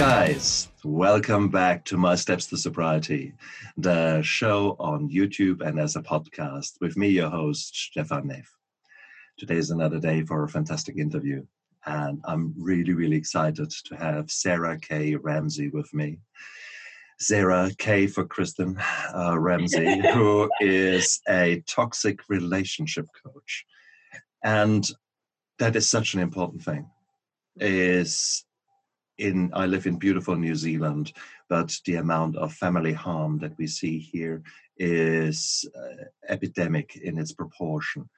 guys, welcome back to My Steps to Sobriety, the show on YouTube and as a podcast with me, your host, Stefan Neff. Today is another day for a fantastic interview, and I'm really, really excited to have Sarah K. Ramsey with me. Sarah K. for Kristen uh, Ramsey, who is a toxic relationship coach. And that is such an important thing. Is in I live in beautiful New Zealand, but the amount of family harm that we see here is uh, epidemic in its proportion.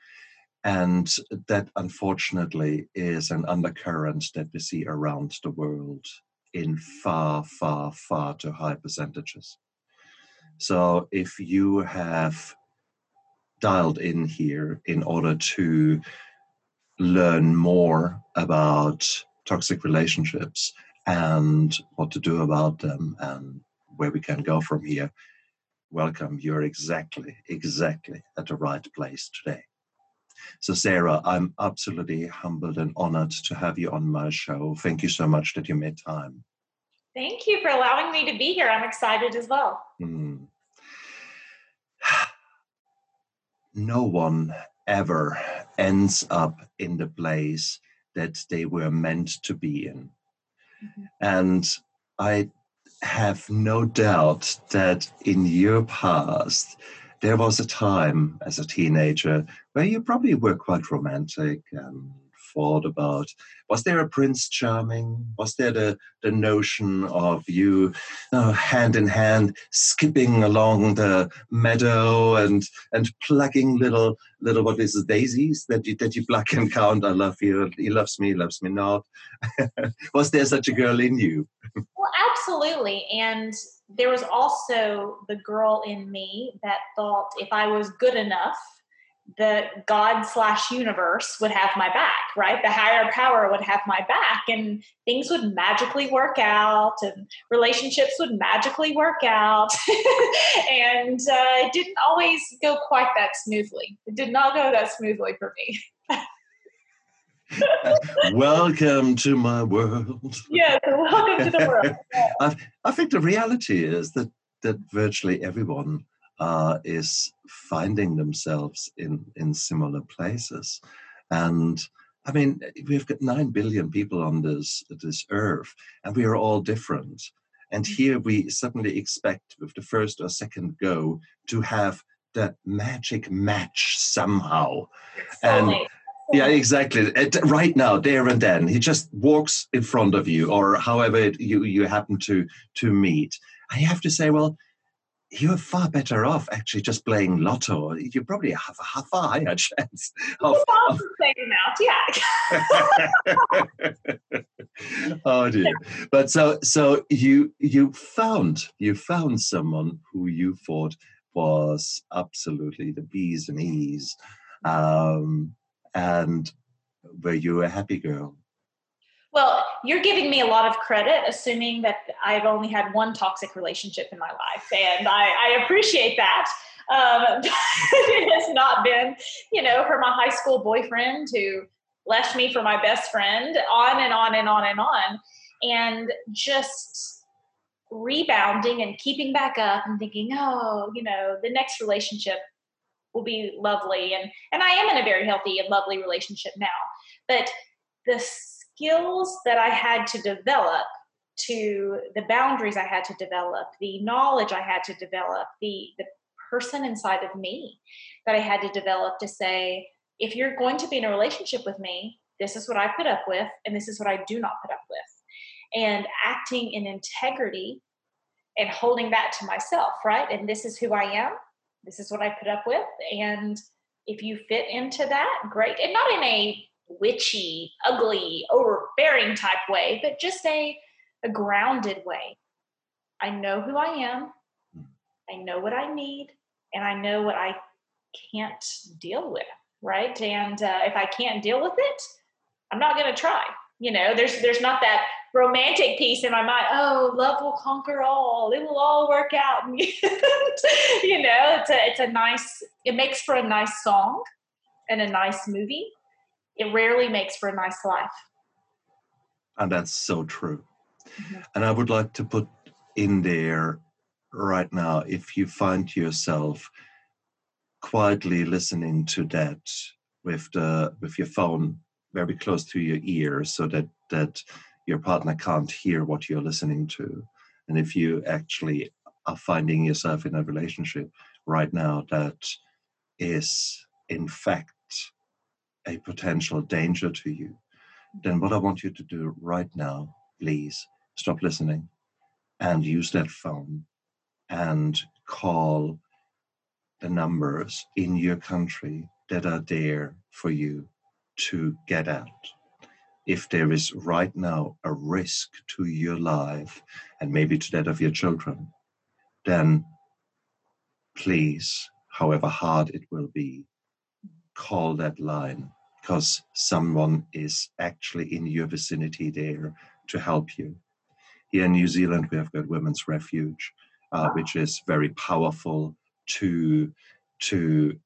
And that unfortunately is an undercurrent that we see around the world in far, far, far too high percentages. So if you have dialed in here in order to learn more about toxic relationships and what to do about them and where we can go from here, welcome. You're exactly, exactly at the right place today. So, Sarah, I'm absolutely humbled and honored to have you on my show. Thank you so much that you made time. Thank you for allowing me to be here. I'm excited as well. Mm. No one ever ends up in the place that they were meant to be in. Mm-hmm. And I have no doubt that in your past, there was a time as a teenager where you probably were quite romantic and thought about? Was there a prince charming? Was there the, the notion of you uh, hand in hand skipping along the meadow and and plucking little little what is it daisies that you that you pluck and count? I love you he loves me he loves me not. Was there such a girl in you? Well absolutely and there was also the girl in me that thought if i was good enough the God slash universe would have my back, right? The higher power would have my back, and things would magically work out, and relationships would magically work out. and uh, it didn't always go quite that smoothly. It did not go that smoothly for me. welcome to my world. Yes, welcome to the world. I, I think the reality is that that virtually everyone uh, is finding themselves in, in similar places. And I mean, we've got 9 billion people on this, this earth, and we are all different. And mm-hmm. here we suddenly expect, with the first or second go, to have that magic match somehow. and yeah, exactly. right now, there and then, he just walks in front of you, or however it, you you happen to to meet. I have to say, well, you're far better off actually just playing lotto. You probably have a far higher chance of. of yeah. oh dear! But so so you you found you found someone who you thought was absolutely the bees and ease, um, and were you a happy girl? Well, you're giving me a lot of credit, assuming that I've only had one toxic relationship in my life, and I, I appreciate that. Um, it has not been, you know, for my high school boyfriend who left me for my best friend, on and on and on and on, and just rebounding and keeping back up and thinking, oh, you know, the next relationship will be lovely, and and I am in a very healthy and lovely relationship now, but this skills that I had to develop to the boundaries I had to develop, the knowledge I had to develop, the the person inside of me that I had to develop to say, if you're going to be in a relationship with me, this is what I put up with, and this is what I do not put up with. And acting in integrity and holding that to myself, right? And this is who I am. This is what I put up with. And if you fit into that, great. And not in a witchy, ugly, overbearing type way, but just a, a grounded way. I know who I am, I know what I need, and I know what I can't deal with, right? And uh, if I can't deal with it, I'm not going to try. You know, there's there's not that romantic piece in my mind. Oh, love will conquer all. It will all work out. you know, it's a it's a nice. It makes for a nice song and a nice movie, it rarely makes for a nice life. And that's so true. Mm-hmm. And I would like to put in there right now if you find yourself quietly listening to that with the with your phone very close to your ear so that that your partner can't hear what you're listening to and if you actually are finding yourself in a relationship right now that is in fact a potential danger to you then what i want you to do right now please stop listening and use that phone and call the numbers in your country that are there for you to get out. If there is right now a risk to your life and maybe to that of your children, then please, however hard it will be, call that line because someone is actually in your vicinity there to help you. Here in New Zealand, we have got Women's Refuge, uh, which is very powerful to to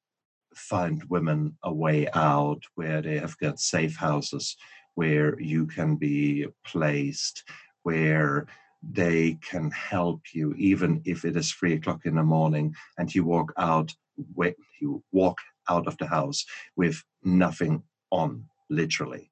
find women a way out where they have got safe houses where you can be placed where they can help you even if it is three o'clock in the morning and you walk out you walk out of the house with nothing on literally.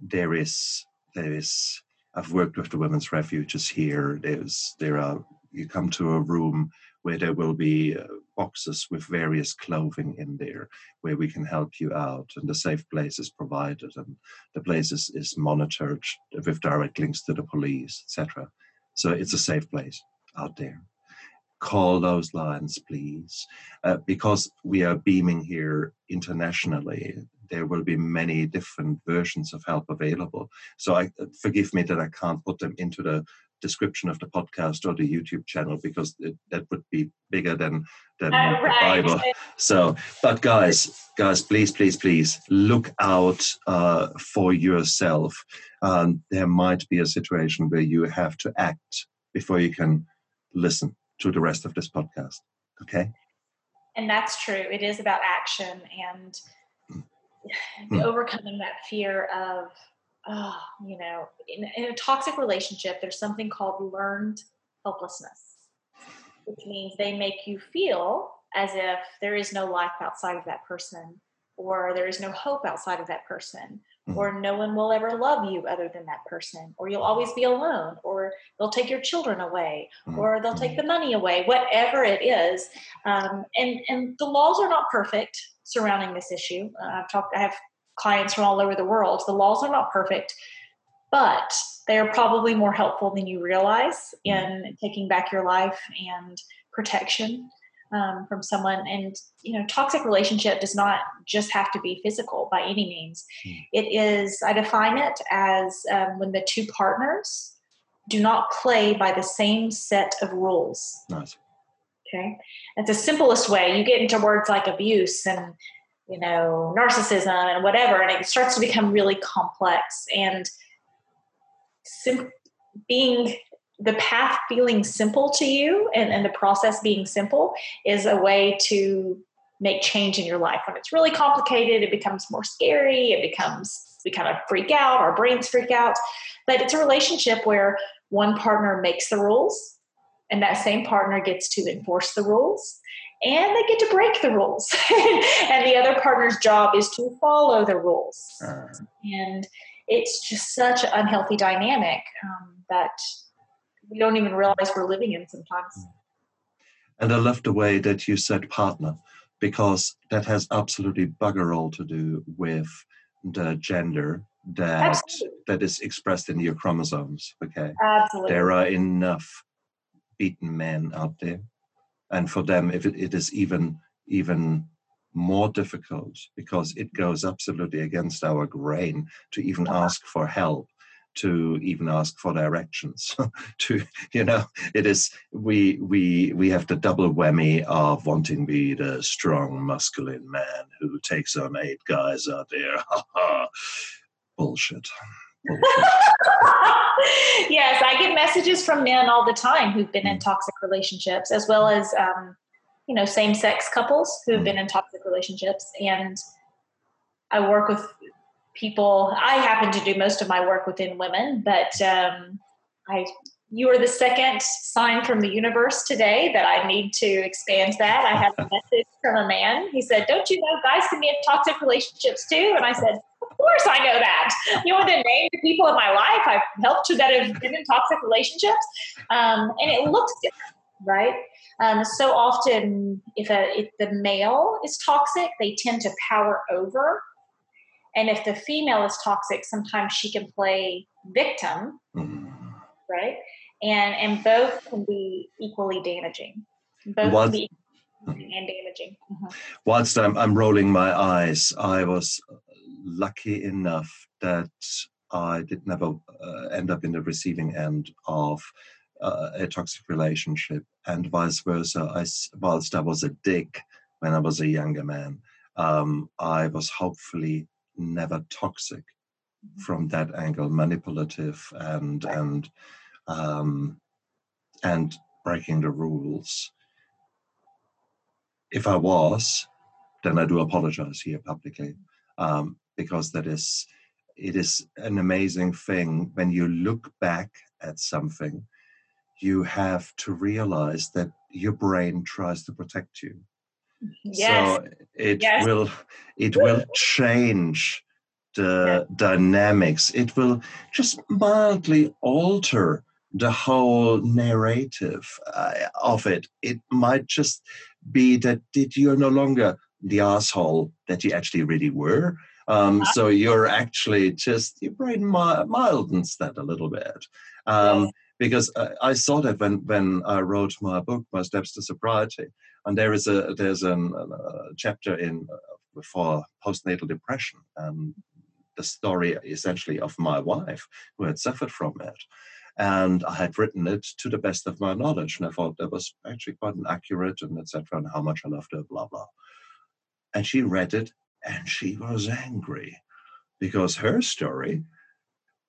There is there is i've worked with the women's refuges here. There's there are you come to a room where there will be uh, boxes with various clothing in there where we can help you out and the safe place is provided and the place is, is monitored with direct links to the police etc so it's a safe place out there. Call those lines please. Uh, because we are beaming here internationally there will be many different versions of help available. So i forgive me that i can't put them into the description of the podcast or the YouTube channel because it, that would be bigger than than uh, the Bible. So, but guys, guys, please, please, please look out uh, for yourself. Um, there might be a situation where you have to act before you can listen to the rest of this podcast. Okay. And that's true. It is about action and mm. overcoming that fear of oh, you know, in, in a toxic relationship, there's something called learned helplessness, which means they make you feel as if there is no life outside of that person, or there is no hope outside of that person, mm-hmm. or no one will ever love you other than that person, or you'll always be alone, or they'll take your children away, mm-hmm. or they'll take the money away, whatever it is. Um, and and the laws are not perfect surrounding this issue. Uh, I've talked. I have clients from all over the world. The laws are not perfect, but they are probably more helpful than you realize in taking back your life and protection um, from someone. And you know, toxic relationship does not just have to be physical by any means. Mm. It is. I define it as um, when the two partners do not play by the same set of rules. Nice. Okay, that's the simplest way. You get into words like abuse and you know, narcissism and whatever. And it starts to become really complex. And sim- being the path feeling simple to you and, and the process being simple is a way to make change in your life. When it's really complicated, it becomes more scary. It becomes, we kind of freak out, our brains freak out. But it's a relationship where one partner makes the rules and that same partner gets to enforce the rules and they get to break the rules. and the other partner's job is to follow the rules. Uh, and it's just such an unhealthy dynamic um, that we don't even realize we're living in sometimes. Hmm. And I love the way that you said partner, because that has absolutely bugger all to do with the gender that absolutely. that is expressed in your chromosomes. Okay. Absolutely. There are enough beaten men out there and for them if it, it is even even more difficult because it goes absolutely against our grain to even ask for help to even ask for directions to you know it is we we we have the double whammy of wanting to be the strong masculine man who takes on eight guys out there. Bullshit yes, I get messages from men all the time who've been in toxic relationships, as well as um, you know same-sex couples who've been in toxic relationships. And I work with people. I happen to do most of my work within women, but um, I you are the second sign from the universe today that I need to expand that. I have a message from a man. He said, Don't you know guys can be in toxic relationships too? And I said, course I know that. You want to name the people in my life I've helped to that have been in toxic relationships. Um, and it looks right? Um, so often, if, a, if the male is toxic, they tend to power over. And if the female is toxic, sometimes she can play victim. Mm-hmm right? And and both can be equally damaging. Both can be and damaging. Mm-hmm. Whilst I'm I'm rolling my eyes, I was lucky enough that I did never uh, end up in the receiving end of uh, a toxic relationship, and vice versa. I, whilst I was a dick when I was a younger man, um, I was hopefully never toxic from that angle, manipulative and and um, and breaking the rules. If I was, then I do apologize here publicly um, because that is it is an amazing thing when you look back at something. You have to realize that your brain tries to protect you. Yes. So it yes. will it will change the dynamics. It will just mildly alter the whole narrative uh, of it. It might just be that that you're no longer the asshole that you actually really were. Um, uh-huh. so you're actually just your brain mildens that a little bit. Um, because I, I, saw that when when I wrote my book, My Steps to Sobriety, and there is a there's an, a chapter in uh, for postnatal depression and the story essentially of my wife who had suffered from it. And I had written it to the best of my knowledge. And I thought that was actually quite an accurate and etc. and how much I loved her, blah, blah. And she read it and she was angry because her story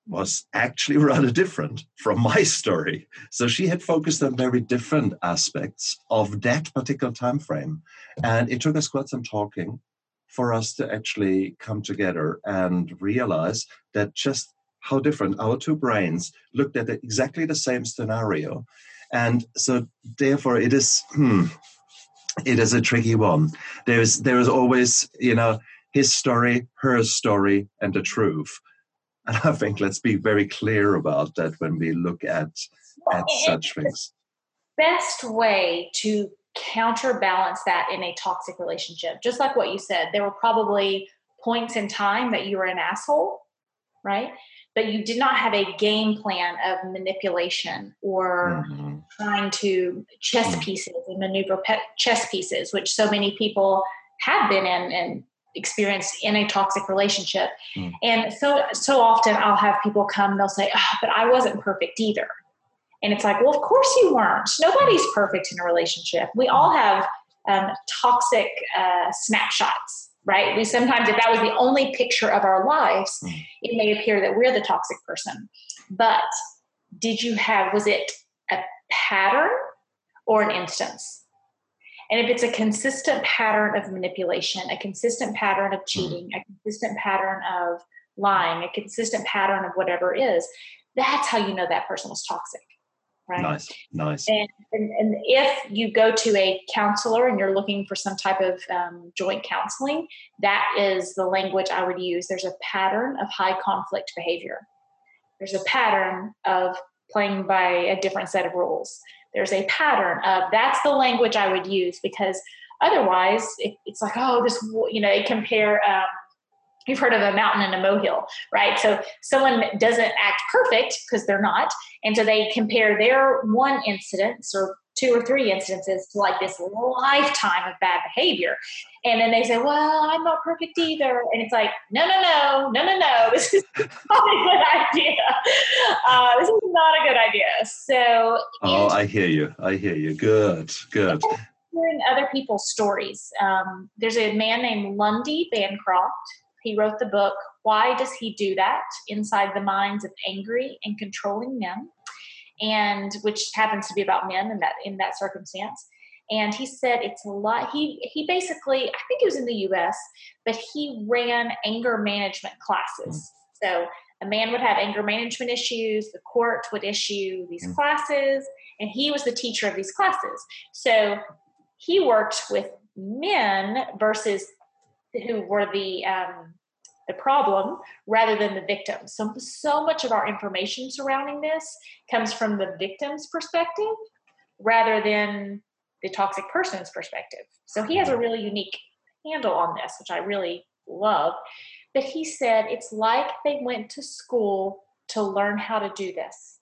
was actually rather different from my story. So she had focused on very different aspects of that particular time frame. And it took us quite some talking for us to actually come together and realize that just how different our two brains looked at exactly the same scenario. And so therefore it is hmm, it is a tricky one. There's there is always, you know, his story, her story, and the truth. And I think let's be very clear about that when we look at at such things. Best way to counterbalance that in a toxic relationship, just like what you said, there were probably points in time that you were an asshole, right? But you did not have a game plan of manipulation or mm-hmm. trying to chess mm. pieces and maneuver pe- chess pieces, which so many people have been in and experienced in a toxic relationship. Mm. And so so often I'll have people come and they'll say, oh, but I wasn't perfect either. And it's like, well, of course you weren't. Nobody's perfect in a relationship. We all have um, toxic uh, snapshots right? We sometimes, if that was the only picture of our lives, mm. it may appear that we're the toxic person. But did you have, was it a pattern or an instance? And if it's a consistent pattern of manipulation, a consistent pattern of mm. cheating, a consistent pattern of lying, a consistent pattern of whatever it is, that's how you know that person was toxic right? Nice, nice. And, and, and, if you go to a counselor and you're looking for some type of um, joint counseling, that is the language I would use. There's a pattern of high conflict behavior. There's a pattern of playing by a different set of rules. There's a pattern of that's the language I would use because otherwise it, it's like oh this you know they compare. Um, you've heard of a mountain and a molehill, right? So someone doesn't act perfect because they're not. And so they compare their one incidence or two or three instances to like this lifetime of bad behavior. And then they say, well, I'm not perfect either. And it's like, no, no, no, no, no, no. This is not a good idea. Uh, this is not a good idea. So. Oh, I hear you. I hear you. Good, good. Hearing other people's stories. Um, there's a man named Lundy Bancroft he wrote the book, Why Does He Do That? Inside the Minds of Angry and Controlling Men, and which happens to be about men in that in that circumstance. And he said it's a lot. He he basically, I think it was in the US, but he ran anger management classes. So a man would have anger management issues, the court would issue these mm. classes, and he was the teacher of these classes. So he worked with men versus who were the um, the problem rather than the victim. So so much of our information surrounding this comes from the victim's perspective rather than the toxic person's perspective. So he has a really unique handle on this, which I really love. But he said it's like they went to school to learn how to do this.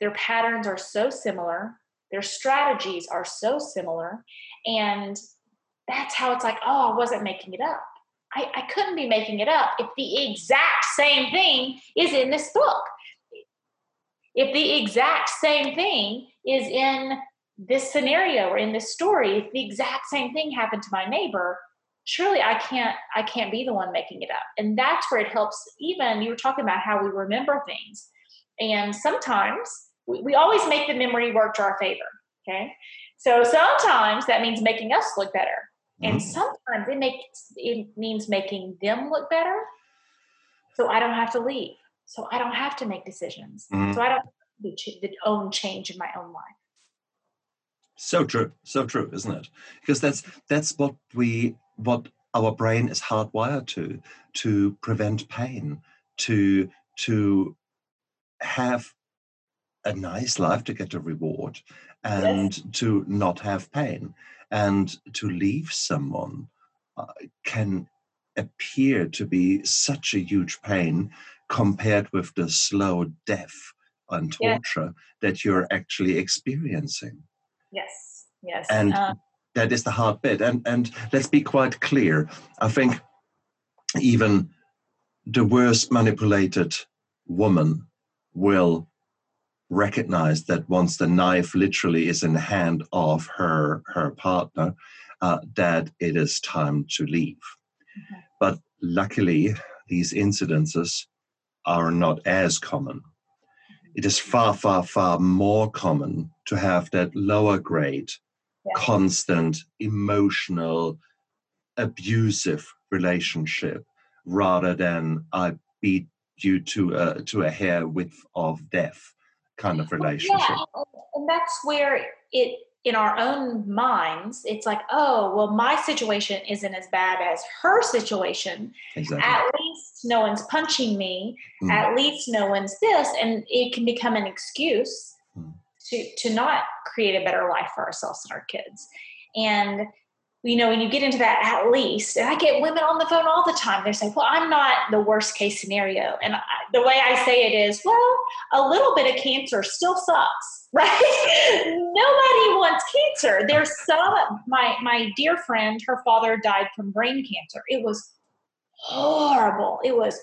Their patterns are so similar, their strategies are so similar. And that's how it's like, oh, I wasn't making it up. I, I couldn't be making it up if the exact same thing is in this book. If the exact same thing is in this scenario or in this story, if the exact same thing happened to my neighbor, surely I can't I can't be the one making it up. And that's where it helps. Even you were talking about how we remember things, and sometimes we, we always make the memory work to our favor. Okay, so sometimes that means making us look better, and mm-hmm. sometimes it makes it means making them look better. So I don't have to leave. So I don't have to make decisions. Mm-hmm. So I don't do the own change in my own life. So true, so true, isn't it? Because that's that's what we what our brain is hardwired to to prevent pain, to to have a nice life to get a reward and yes. to not have pain and to leave someone uh, can appear to be such a huge pain compared with the slow death and torture that you're actually experiencing Yes, yes. And uh, that is the hard bit. And and let's be quite clear. I think even the worst manipulated woman will recognize that once the knife literally is in the hand of her her partner, uh, that it is time to leave. Mm-hmm. But luckily, these incidences are not as common it is far, far, far more common to have that lower grade, yeah. constant, emotional, abusive relationship rather than I beat you to a, to a hair width of death kind of relationship. Yeah, and that's where it in our own minds, it's like, oh, well, my situation isn't as bad as her situation. Exactly. At least no one's punching me. Mm. At least no one's this. And it can become an excuse mm. to, to not create a better life for ourselves and our kids. And you know, when you get into that at least, and I get women on the phone all the time, they say, Well, I'm not the worst case scenario. And I, the way I say it is, Well, a little bit of cancer still sucks, right? Nobody wants cancer. There's some, my, my dear friend, her father died from brain cancer. It was horrible. It was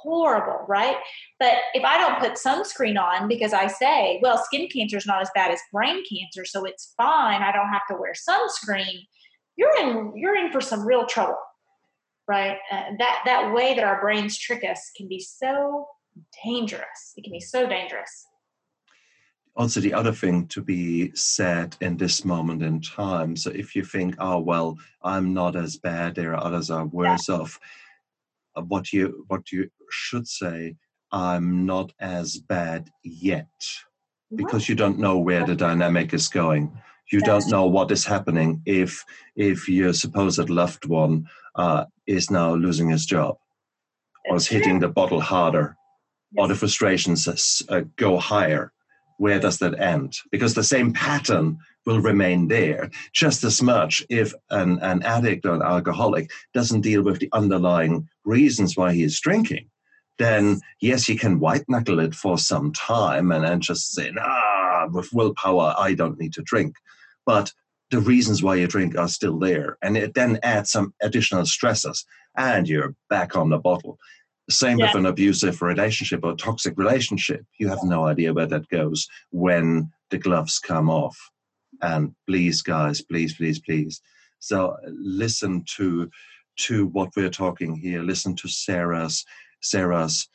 horrible, right? But if I don't put sunscreen on because I say, Well, skin cancer is not as bad as brain cancer, so it's fine, I don't have to wear sunscreen you're in you're in for some real trouble right? Uh, that that way that our brains trick us can be so dangerous. It can be so dangerous. Also the other thing to be said in this moment in time. So if you think oh well i'm not as bad there are others are worse yeah. off uh, what you what you should say i'm not as bad yet because you don't know where the dynamic is going you don't know what is happening if if your supposed loved one uh, is now losing his job or is hitting the bottle harder or the frustrations uh, go higher. Where does that end? Because the same pattern will remain there. Just as much if an, an addict or an alcoholic doesn't deal with the underlying reasons why he is drinking then yes he can white knuckle it for some time and then just say ah with willpower i don't need to drink but the reasons why you drink are still there. And it then adds some additional stresses, and you're back on the bottle. Same yeah. with an abusive relationship or toxic relationship. You have no idea where that goes when the gloves come off. And please, guys, please, please, please. So listen to to what we're talking here. Listen to Sarah's Sarah's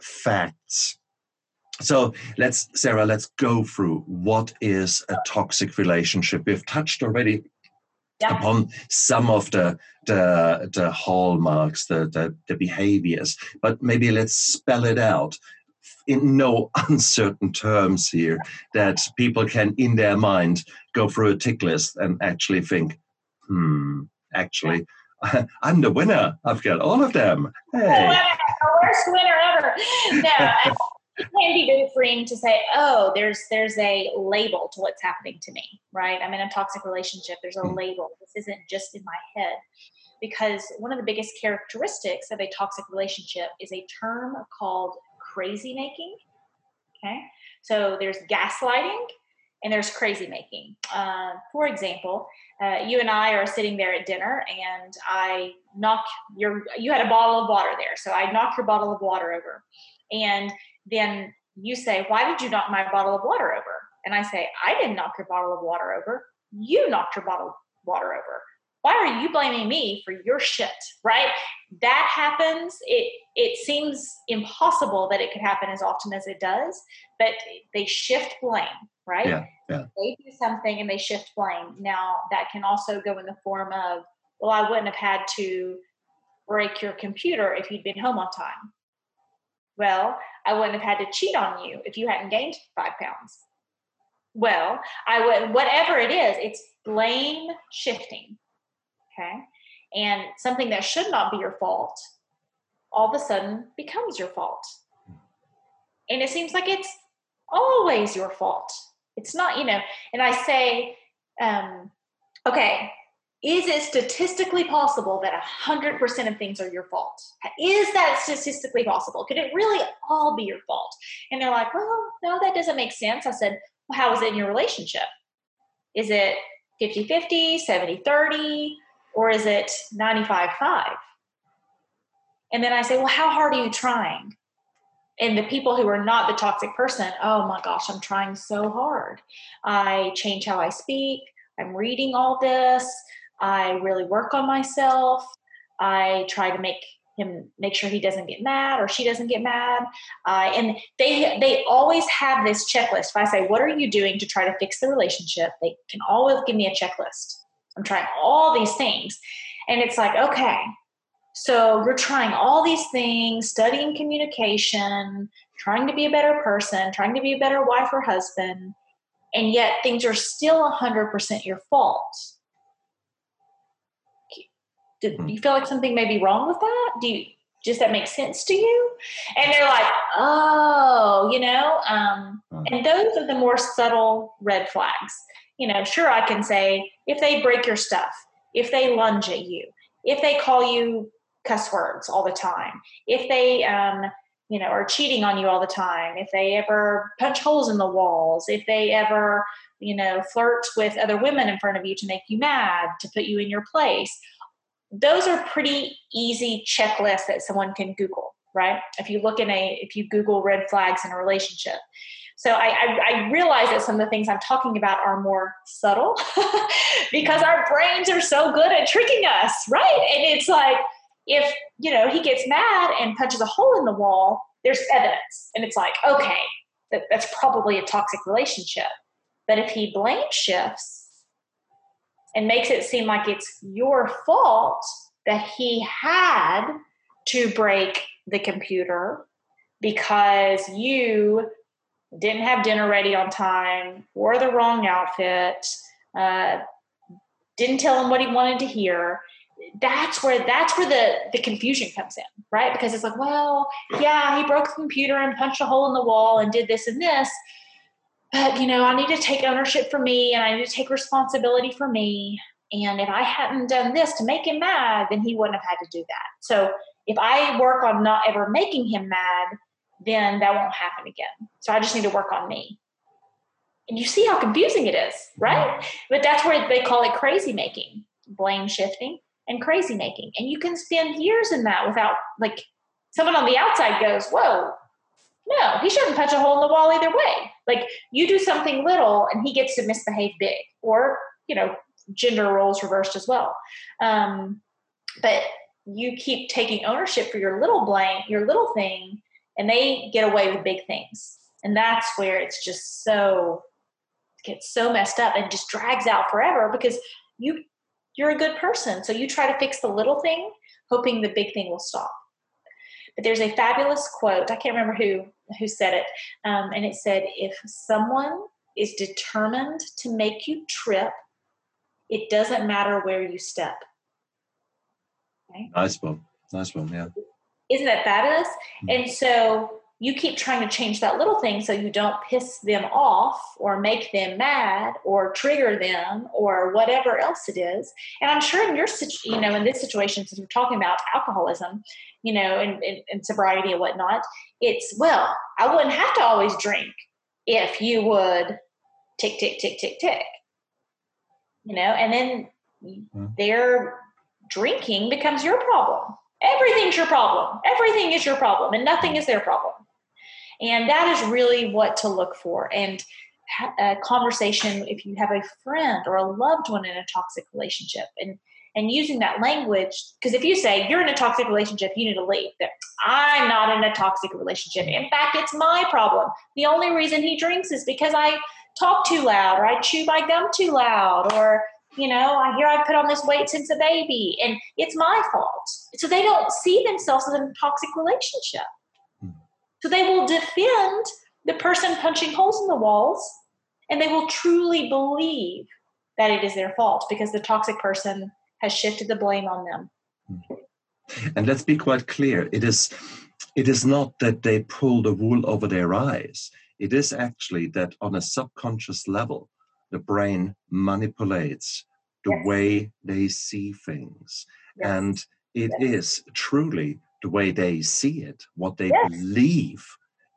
facts so let's, Sarah, let's go through what is a toxic relationship. We've touched already yeah. upon some of the the, the hallmarks, the, the the behaviors. But maybe let's spell it out in no uncertain terms here that people can in their mind go through a tick list and actually think hmm actually i'm the winner i've got all of them hey. worst winner ever no it can be very freeing to say oh there's there's a label to what's happening to me right i'm in a toxic relationship there's a mm. label this isn't just in my head because one of the biggest characteristics of a toxic relationship is a term called crazy making. Okay, so there's gaslighting and there's crazy making. Uh, for example, uh, you and I are sitting there at dinner, and I knock your you had a bottle of water there, so I knock your bottle of water over, and then you say, "Why did you knock my bottle of water over?" And I say, "I didn't knock your bottle of water over. You knocked your bottle of water over." why are you blaming me for your shit right that happens it it seems impossible that it could happen as often as it does but they shift blame right yeah, yeah. they do something and they shift blame now that can also go in the form of well i wouldn't have had to break your computer if you'd been home on time well i wouldn't have had to cheat on you if you hadn't gained five pounds well i would whatever it is it's blame shifting Okay. And something that should not be your fault all of a sudden becomes your fault. And it seems like it's always your fault. It's not, you know, and I say, um, okay, is it statistically possible that 100% of things are your fault? Is that statistically possible? Could it really all be your fault? And they're like, well, no, that doesn't make sense. I said, well, how is it in your relationship? Is it 50 50, 70 30? or is it 95 5? And then I say, well, how hard are you trying? And the people who are not the toxic person, oh my gosh, I'm trying so hard. I change how I speak. I'm reading all this. I really work on myself. I try to make him make sure he doesn't get mad or she doesn't get mad. Uh, and they they always have this checklist. If I say, "What are you doing to try to fix the relationship?" They can always give me a checklist. I'm trying all these things. And it's like, okay, so you're trying all these things, studying communication, trying to be a better person, trying to be a better wife or husband, and yet things are still 100% your fault. Do you feel like something may be wrong with that? Do you does that make sense to you? And they're like, oh, you know, um, and those are the more subtle red flags you know, sure, I can say if they break your stuff, if they lunge at you, if they call you cuss words all the time, if they, um, you know, are cheating on you all the time, if they ever punch holes in the walls, if they ever, you know, flirt with other women in front of you to make you mad, to put you in your place, those are pretty easy checklists that someone can Google, right? If you look in a, if you Google red flags in a relationship, so I, I, I, realize that some of the things I'm talking about are more subtle because our brains are so good at tricking us, right? And it's like if you know he gets mad and punches a hole in the wall, there's evidence, and it's like okay, that, that's probably a toxic relationship. But if he blame shifts and makes it seem like it's your fault that he had to break the computer because you didn't have dinner ready on time, wore the wrong outfit, uh, didn't tell him what he wanted to hear. That's where that's where the the confusion comes in, right? Because it's like, well, yeah, he broke the computer and punched a hole in the wall and did this and this, but you know, I need to take ownership for me and I need to take responsibility for me. And if I hadn't done this to make him mad, then he wouldn't have had to do that. So if I work on not ever making him mad, then that won't happen again. So I just need to work on me. And you see how confusing it is, right? But that's where they call it crazy making, blame shifting and crazy making. And you can spend years in that without, like, someone on the outside goes, Whoa, no, he shouldn't punch a hole in the wall either way. Like, you do something little and he gets to misbehave big, or, you know, gender roles reversed as well. Um, but you keep taking ownership for your little blame, your little thing, and they get away with big things. And that's where it's just so gets so messed up and just drags out forever because you you're a good person. So you try to fix the little thing, hoping the big thing will stop. But there's a fabulous quote. I can't remember who who said it, um, and it said, "If someone is determined to make you trip, it doesn't matter where you step." Okay? Nice one. Nice one. Yeah. Isn't that fabulous? Mm-hmm. And so you keep trying to change that little thing so you don't piss them off or make them mad or trigger them or whatever else it is. And I'm sure in your you know in this situation, since we're talking about alcoholism, you know, and, and, and sobriety and whatnot, it's well, I wouldn't have to always drink if you would tick tick tick tick tick, you know, and then mm-hmm. their drinking becomes your problem. Everything's your problem. Everything is your problem, and nothing is their problem. And that is really what to look for. And a conversation if you have a friend or a loved one in a toxic relationship and and using that language because if you say you're in a toxic relationship you need to leave that i'm not in a toxic relationship. In fact it's my problem. The only reason he drinks is because i talk too loud or i chew my gum too loud or you know i hear i put on this weight since a baby and it's my fault. So they don't see themselves as in a toxic relationship so they will defend the person punching holes in the walls and they will truly believe that it is their fault because the toxic person has shifted the blame on them. And let's be quite clear it is it is not that they pull the wool over their eyes. It is actually that on a subconscious level, the brain manipulates the yes. way they see things. Yes. And it yes. is truly the way they see it, what they yes. believe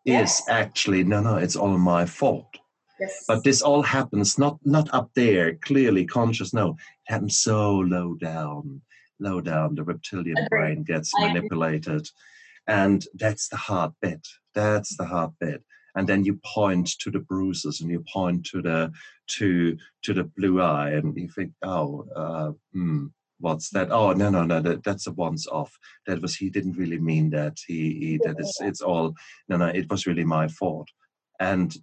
yes. is actually no, no, it's all my fault. Yes. But this all happens not not up there, clearly conscious. No, it happens so low down, low down. The reptilian Agreed. brain gets manipulated, and that's the hard bit. That's the hard bit. And then you point to the bruises, and you point to the to to the blue eye, and you think, oh, uh, hmm, what's that? Oh no no no that, that's a once off. That was he didn't really mean that. He, he that is it's all no no it was really my fault, and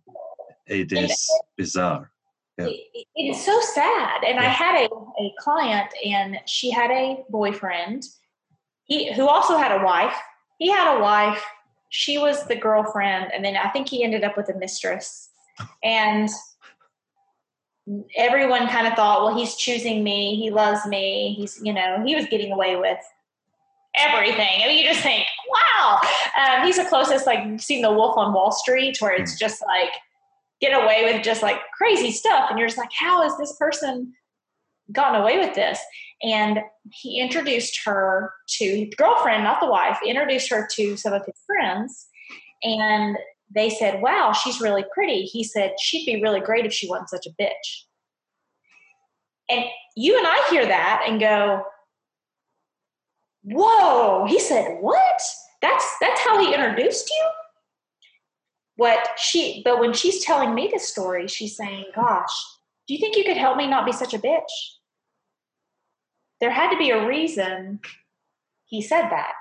it is bizarre. Yeah. It, it is so sad. And yeah. I had a, a client, and she had a boyfriend. He who also had a wife. He had a wife. She was the girlfriend, and then I think he ended up with a mistress. And everyone kind of thought, well, he's choosing me. He loves me. He's, you know, he was getting away with everything. I mean, you just think, wow. Um, he's the closest, like, seen The Wolf on Wall Street, where it's just like, get away with just like crazy stuff. And you're just like, how has this person gotten away with this? And he introduced her to the girlfriend, not the wife, introduced her to some of his friends. And they said, Wow, she's really pretty. He said, She'd be really great if she wasn't such a bitch. And you and I hear that and go, Whoa, he said, What? That's that's how he introduced you? What she but when she's telling me this story, she's saying, Gosh, do you think you could help me not be such a bitch? There had to be a reason he said that.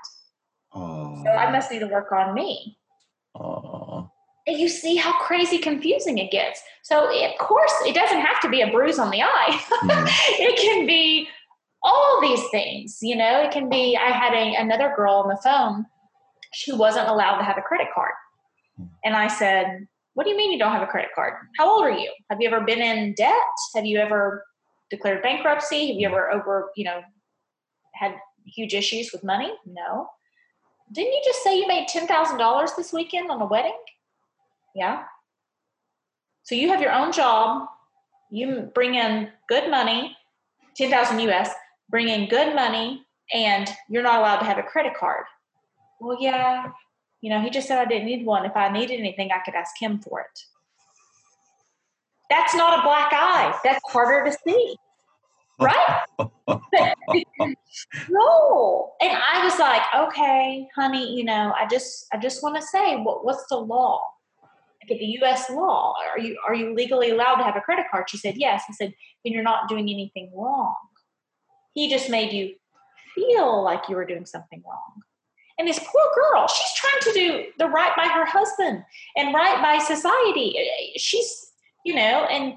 Oh. So I must need to work on me. And you see how crazy confusing it gets. So, of course, it doesn't have to be a bruise on the eye. Mm. it can be all these things. You know, it can be. I had a, another girl on the phone. She wasn't allowed to have a credit card, mm. and I said, "What do you mean you don't have a credit card? How old are you? Have you ever been in debt? Have you ever declared bankruptcy? Have you ever over, you know, had huge issues with money? No didn't you just say you made $10,000 this weekend on a wedding? Yeah. So you have your own job, you bring in good money, 10,000 US, bring in good money, and you're not allowed to have a credit card. Well, yeah, you know, he just said I didn't need one. If I needed anything, I could ask him for it. That's not a black eye. That's harder to see right? no. And I was like, okay, honey, you know, I just I just want to say what what's the law? Like the US law. Are you are you legally allowed to have a credit card? She said, Yes. I said, then you're not doing anything wrong. He just made you feel like you were doing something wrong. And this poor girl, she's trying to do the right by her husband and right by society. She's, you know, and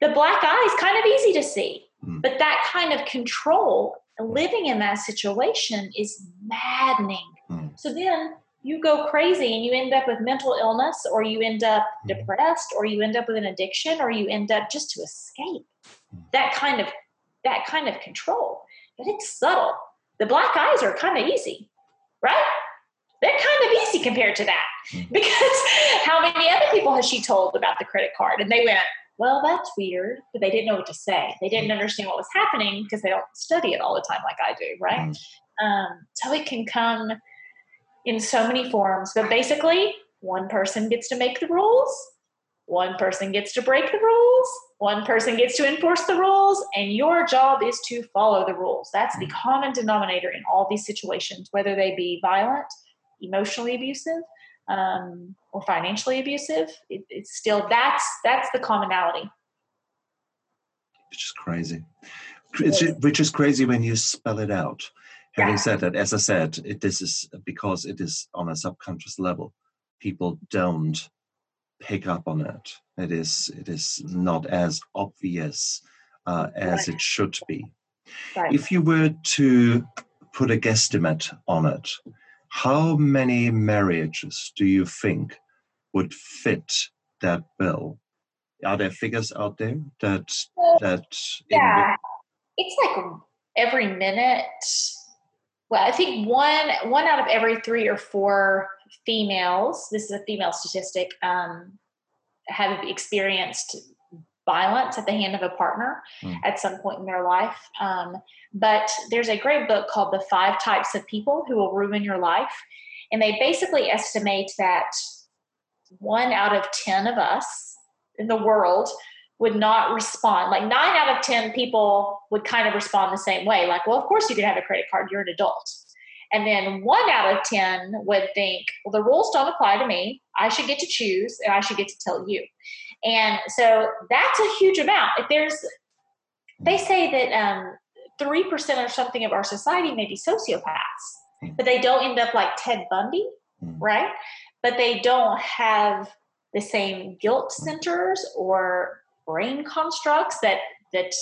the black eye is kind of easy to see Mm. But that kind of control, living in that situation, is maddening. Mm. So then you go crazy and you end up with mental illness, or you end up mm. depressed, or you end up with an addiction, or you end up just to escape mm. that kind of that kind of control. But it's subtle. The black eyes are kind of easy, right? They're kind of easy compared to that. Mm. Because how many other people has she told about the credit card? And they went, well, that's weird, but they didn't know what to say. They didn't understand what was happening because they don't study it all the time like I do, right? Um, so it can come in so many forms, but basically, one person gets to make the rules, one person gets to break the rules, one person gets to enforce the rules, and your job is to follow the rules. That's the mm. common denominator in all these situations, whether they be violent, emotionally abusive, um, or financially abusive, it, it's still that's that's the commonality. Which is crazy. It's, which is crazy when you spell it out. Having said that, as I said, it, this is because it is on a subconscious level. People don't pick up on it. It is it is not as obvious uh, as right. it should be. Right. If you were to put a guesstimate on it, how many marriages do you think would fit that bill? Are there figures out there that that? Yeah, it's like every minute. Well, I think one one out of every three or four females. This is a female statistic. Um, have experienced violence at the hand of a partner mm. at some point in their life. Um, but there's a great book called The Five Types of People Who Will Ruin Your Life. And they basically estimate that one out of 10 of us in the world would not respond. Like nine out of 10 people would kind of respond the same way. Like, well, of course you can have a credit card, you're an adult. And then one out of 10 would think, well, the rules don't apply to me. I should get to choose and I should get to tell you. And so that's a huge amount. If there's, they say that um, 3% or something of our society may be sociopaths, hmm. but they don't end up like Ted Bundy, hmm. right? But they don't have the same guilt centers or brain constructs that, that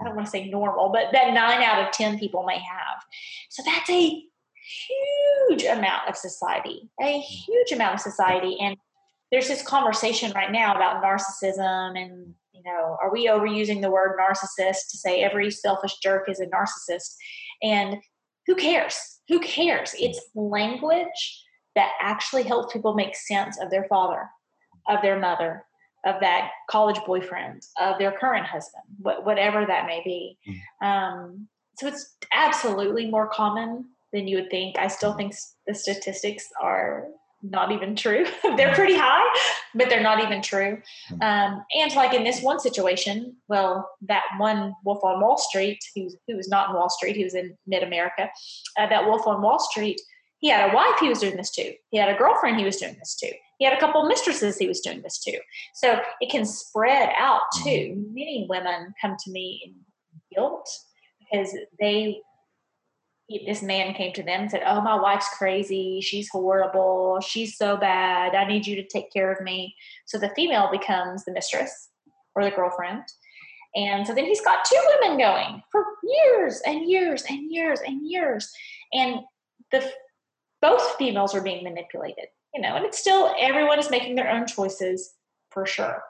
I don't want to say normal, but that nine out of 10 people may have. So that's a huge amount of society, a huge amount of society. And there's this conversation right now about narcissism and you know are we overusing the word narcissist to say every selfish jerk is a narcissist and who cares who cares it's language that actually helps people make sense of their father of their mother of that college boyfriend of their current husband whatever that may be mm. um, so it's absolutely more common than you would think i still think the statistics are not even true. they're pretty high, but they're not even true. Um, and like in this one situation, well, that one wolf on Wall Street, he was, was not in Wall Street, he was in mid America. Uh, that wolf on Wall Street, he had a wife he was doing this to. He had a girlfriend he was doing this to. He had a couple of mistresses he was doing this to. So it can spread out too. Hmm. Many women come to me in guilt because they this man came to them and said, Oh, my wife's crazy. She's horrible. She's so bad. I need you to take care of me. So the female becomes the mistress or the girlfriend. And so then he's got two women going for years and years and years and years. And the both females are being manipulated, you know, and it's still everyone is making their own choices for sure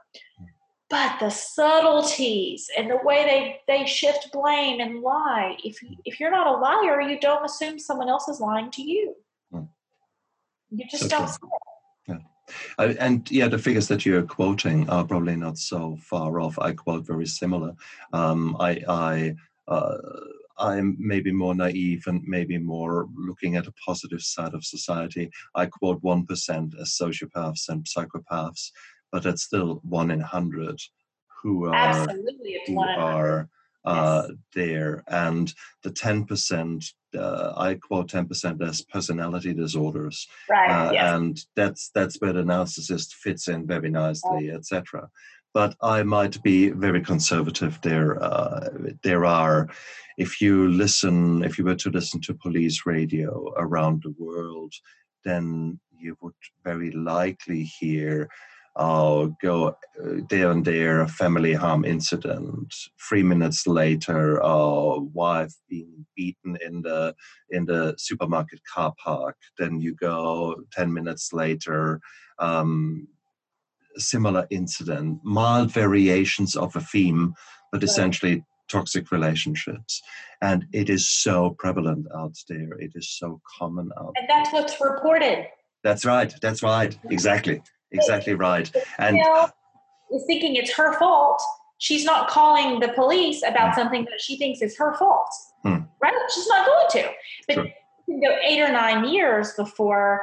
but the subtleties and the way they they shift blame and lie if you, if you're not a liar you don't assume someone else is lying to you hmm. you just so don't yeah. Uh, and yeah, the figures that you're quoting are probably not so far off. I quote very similar. Um, I, I, uh, I'm maybe more naive and maybe more looking at a positive side of society. I quote 1% as sociopaths and psychopaths but that's still one in hundred who are Absolutely, who are uh, yes. there, and the ten percent. Uh, I quote ten percent as personality disorders, right? Uh, yes. And that's that's where the narcissist fits in very nicely, oh. etc. But I might be very conservative. There, uh, there are. If you listen, if you were to listen to police radio around the world, then you would very likely hear oh, go uh, there and there, a family harm incident. Three minutes later, oh, wife being beaten in the in the supermarket car park. Then you go ten minutes later, um, similar incident, mild variations of a theme, but essentially toxic relationships. And it is so prevalent out there. It is so common out. And that's what's reported. That's right. That's right. Exactly. Exactly right. And is thinking it's her fault. She's not calling the police about hmm. something that she thinks is her fault. Hmm. Right? She's not going to. But sure. can go eight or nine years before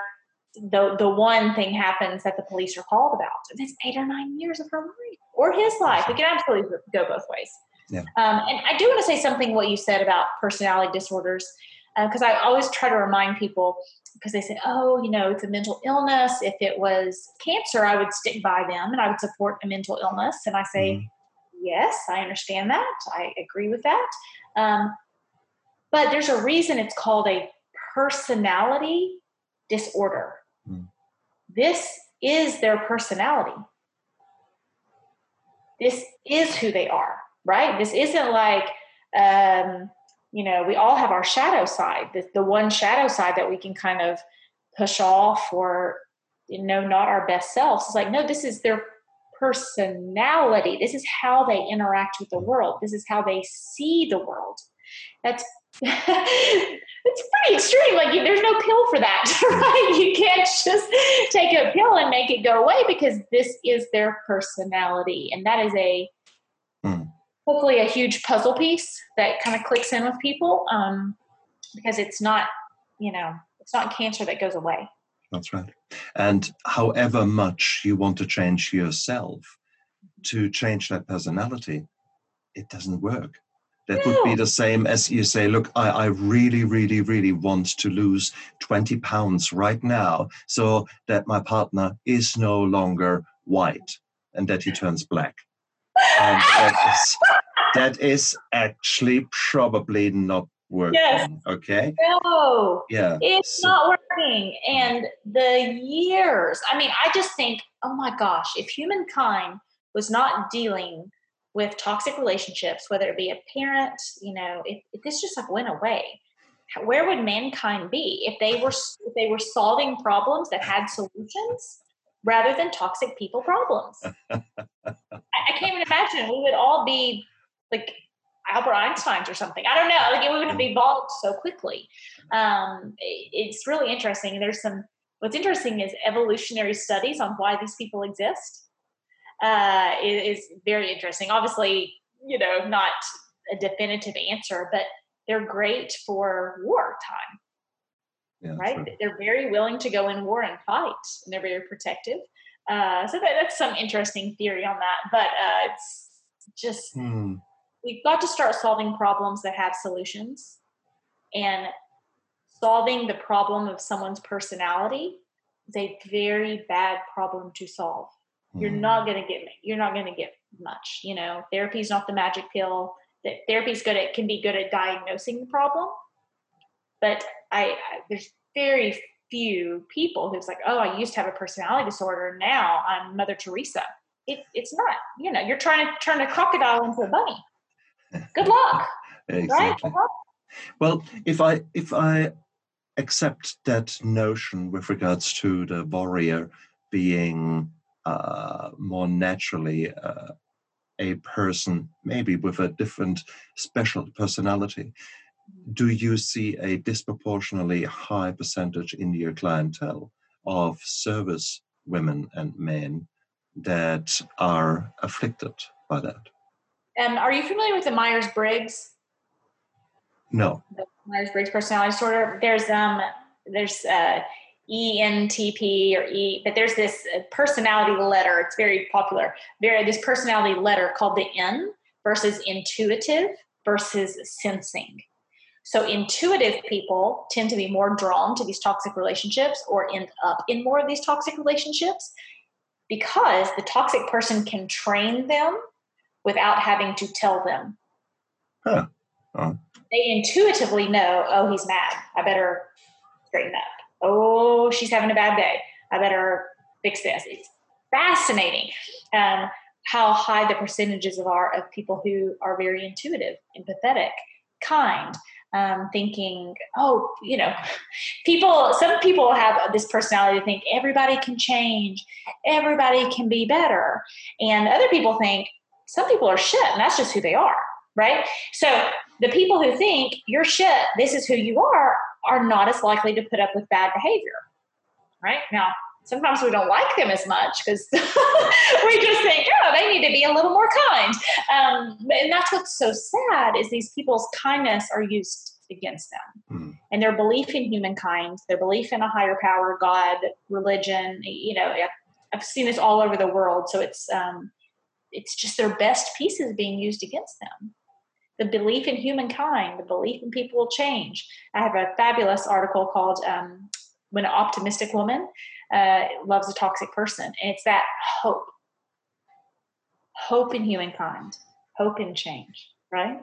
the the one thing happens that the police are called about. And it's eight or nine years of her life or his life. It can absolutely go both ways. Yeah. Um, and I do want to say something what you said about personality disorders because uh, I always try to remind people because they say, oh, you know, it's a mental illness. If it was cancer, I would stick by them and I would support a mental illness. And I say, mm yes, I understand that. I agree with that. Um, but there's a reason it's called a personality disorder. Mm This is their personality. This is who they are, right? This isn't like, um, you know, we all have our shadow side, the, the one shadow side that we can kind of push off or, you know, not our best selves. It's like, no, this is their personality. This is how they interact with the world. This is how they see the world. That's it's pretty extreme. Like you, there's no pill for that, right? You can't just take a pill and make it go away because this is their personality, and that is a hopefully a huge puzzle piece that kind of clicks in with people um, because it's not, you know, it's not cancer that goes away. That's right. And however much you want to change yourself to change that personality, it doesn't work. That would be the same as you say, look, I, I really, really, really want to lose 20 pounds right now so that my partner is no longer white and that he turns black. And that is, that is actually probably not working. Yes. Okay. No. Yeah. It's so. not working. And the years, I mean, I just think, oh my gosh, if humankind was not dealing with toxic relationships, whether it be a parent, you know, if, if this just like went away, where would mankind be if they were if they were solving problems that had solutions rather than toxic people problems? I, I can't even imagine. We would all be like Albert Einstein's or something. I don't know. Like it would have evolved so quickly. Um, it's really interesting. There's some. What's interesting is evolutionary studies on why these people exist. Uh, is, is very interesting. Obviously, you know, not a definitive answer, but they're great for wartime. Yeah, right? right? They're very willing to go in war and fight, and they're very protective. Uh, so that, that's some interesting theory on that. But uh, it's just hmm we've got to start solving problems that have solutions and solving the problem of someone's personality is a very bad problem to solve mm. you're not going to get you're not going to get much you know therapy is not the magic pill that therapy is good at can be good at diagnosing the problem but I, I there's very few people who's like oh i used to have a personality disorder now i'm mother teresa it, it's not you know you're trying to turn a crocodile into a bunny good luck. exactly. Right? Well, if I if I accept that notion with regards to the warrior being uh, more naturally uh, a person, maybe with a different special personality, do you see a disproportionately high percentage in your clientele of service women and men that are afflicted by that? Um, are you familiar with the Myers Briggs? No. Myers Briggs personality disorder. There's um there's uh, ENTP or E, but there's this personality letter. It's very popular. Very this personality letter called the N versus intuitive versus sensing. So intuitive people tend to be more drawn to these toxic relationships or end up in more of these toxic relationships because the toxic person can train them without having to tell them. Huh. Oh. They intuitively know, oh, he's mad. I better straighten up. Oh, she's having a bad day. I better fix this. It's fascinating um, how high the percentages of are of people who are very intuitive, empathetic, kind, um, thinking, oh, you know, people, some people have this personality to think everybody can change, everybody can be better. And other people think some people are shit and that's just who they are, right? So the people who think you're shit, this is who you are, are not as likely to put up with bad behavior, right? Now, sometimes we don't like them as much because we just think, oh, they need to be a little more kind. Um, and that's what's so sad is these people's kindness are used against them. Mm. And their belief in humankind, their belief in a higher power, God, religion, you know, I've seen this all over the world. So it's um, it's just their best pieces being used against them. The belief in humankind, the belief in people will change. I have a fabulous article called um, "When an Optimistic Woman uh, loves a toxic person. And it's that hope hope in humankind, hope in change, right?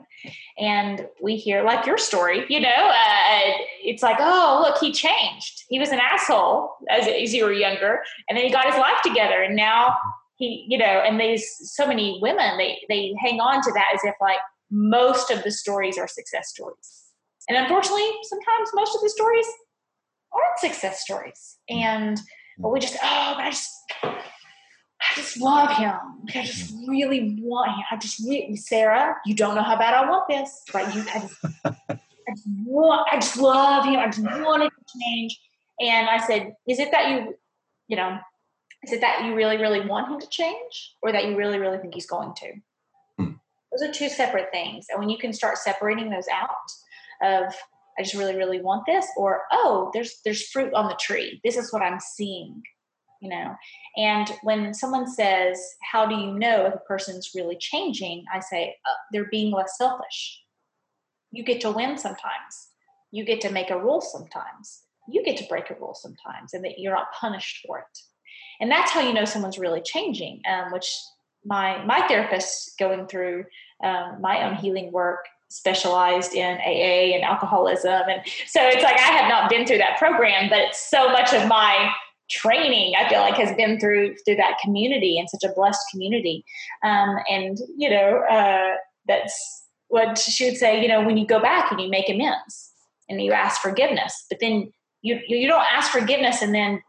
And we hear, like your story, you know, uh, it's like, oh, look, he changed. He was an asshole as, as you were younger, and then he got his life together, and now he, you know, and there's so many women, they, they hang on to that as if like most of the stories are success stories. And unfortunately, sometimes most of the stories aren't success stories. And but we just oh but i just i just love him i just mm-hmm. really want him i just really sarah you don't know how bad i want this right you i just, I just want i just love him i just want it to change and i said is it that you you know is it that you really really want him to change or that you really really think he's going to. Those are two separate things and when you can start separating those out of I just really, really want this, or oh, there's there's fruit on the tree. This is what I'm seeing, you know. And when someone says, "How do you know if a person's really changing?" I say, uh, "They're being less selfish." You get to win sometimes. You get to make a rule sometimes. You get to break a rule sometimes, and that you're not punished for it. And that's how you know someone's really changing. Um, which my my therapist going through um, my own healing work specialized in AA and alcoholism. And so it's like I have not been through that program, but so much of my training I feel like has been through through that community and such a blessed community. Um, and you know, uh, that's what she would say. You know, when you go back and you make amends and you ask forgiveness, but then you you don't ask forgiveness and then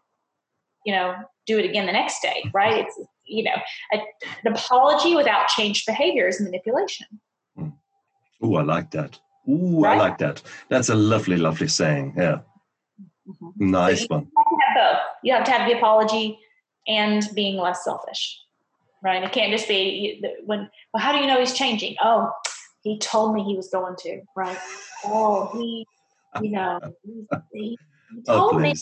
you know do it again the next day, right? It's you know, a, an apology without changed behavior is manipulation. Oh, I like that. Oh, right? I like that. That's a lovely, lovely saying. Yeah. Mm-hmm. Nice so one. Have both. You have to have the apology and being less selfish, right? It can't just be when. Well, how do you know he's changing? Oh, he told me he was going to. Right. Oh, he, you know, he, he oh, told oh, me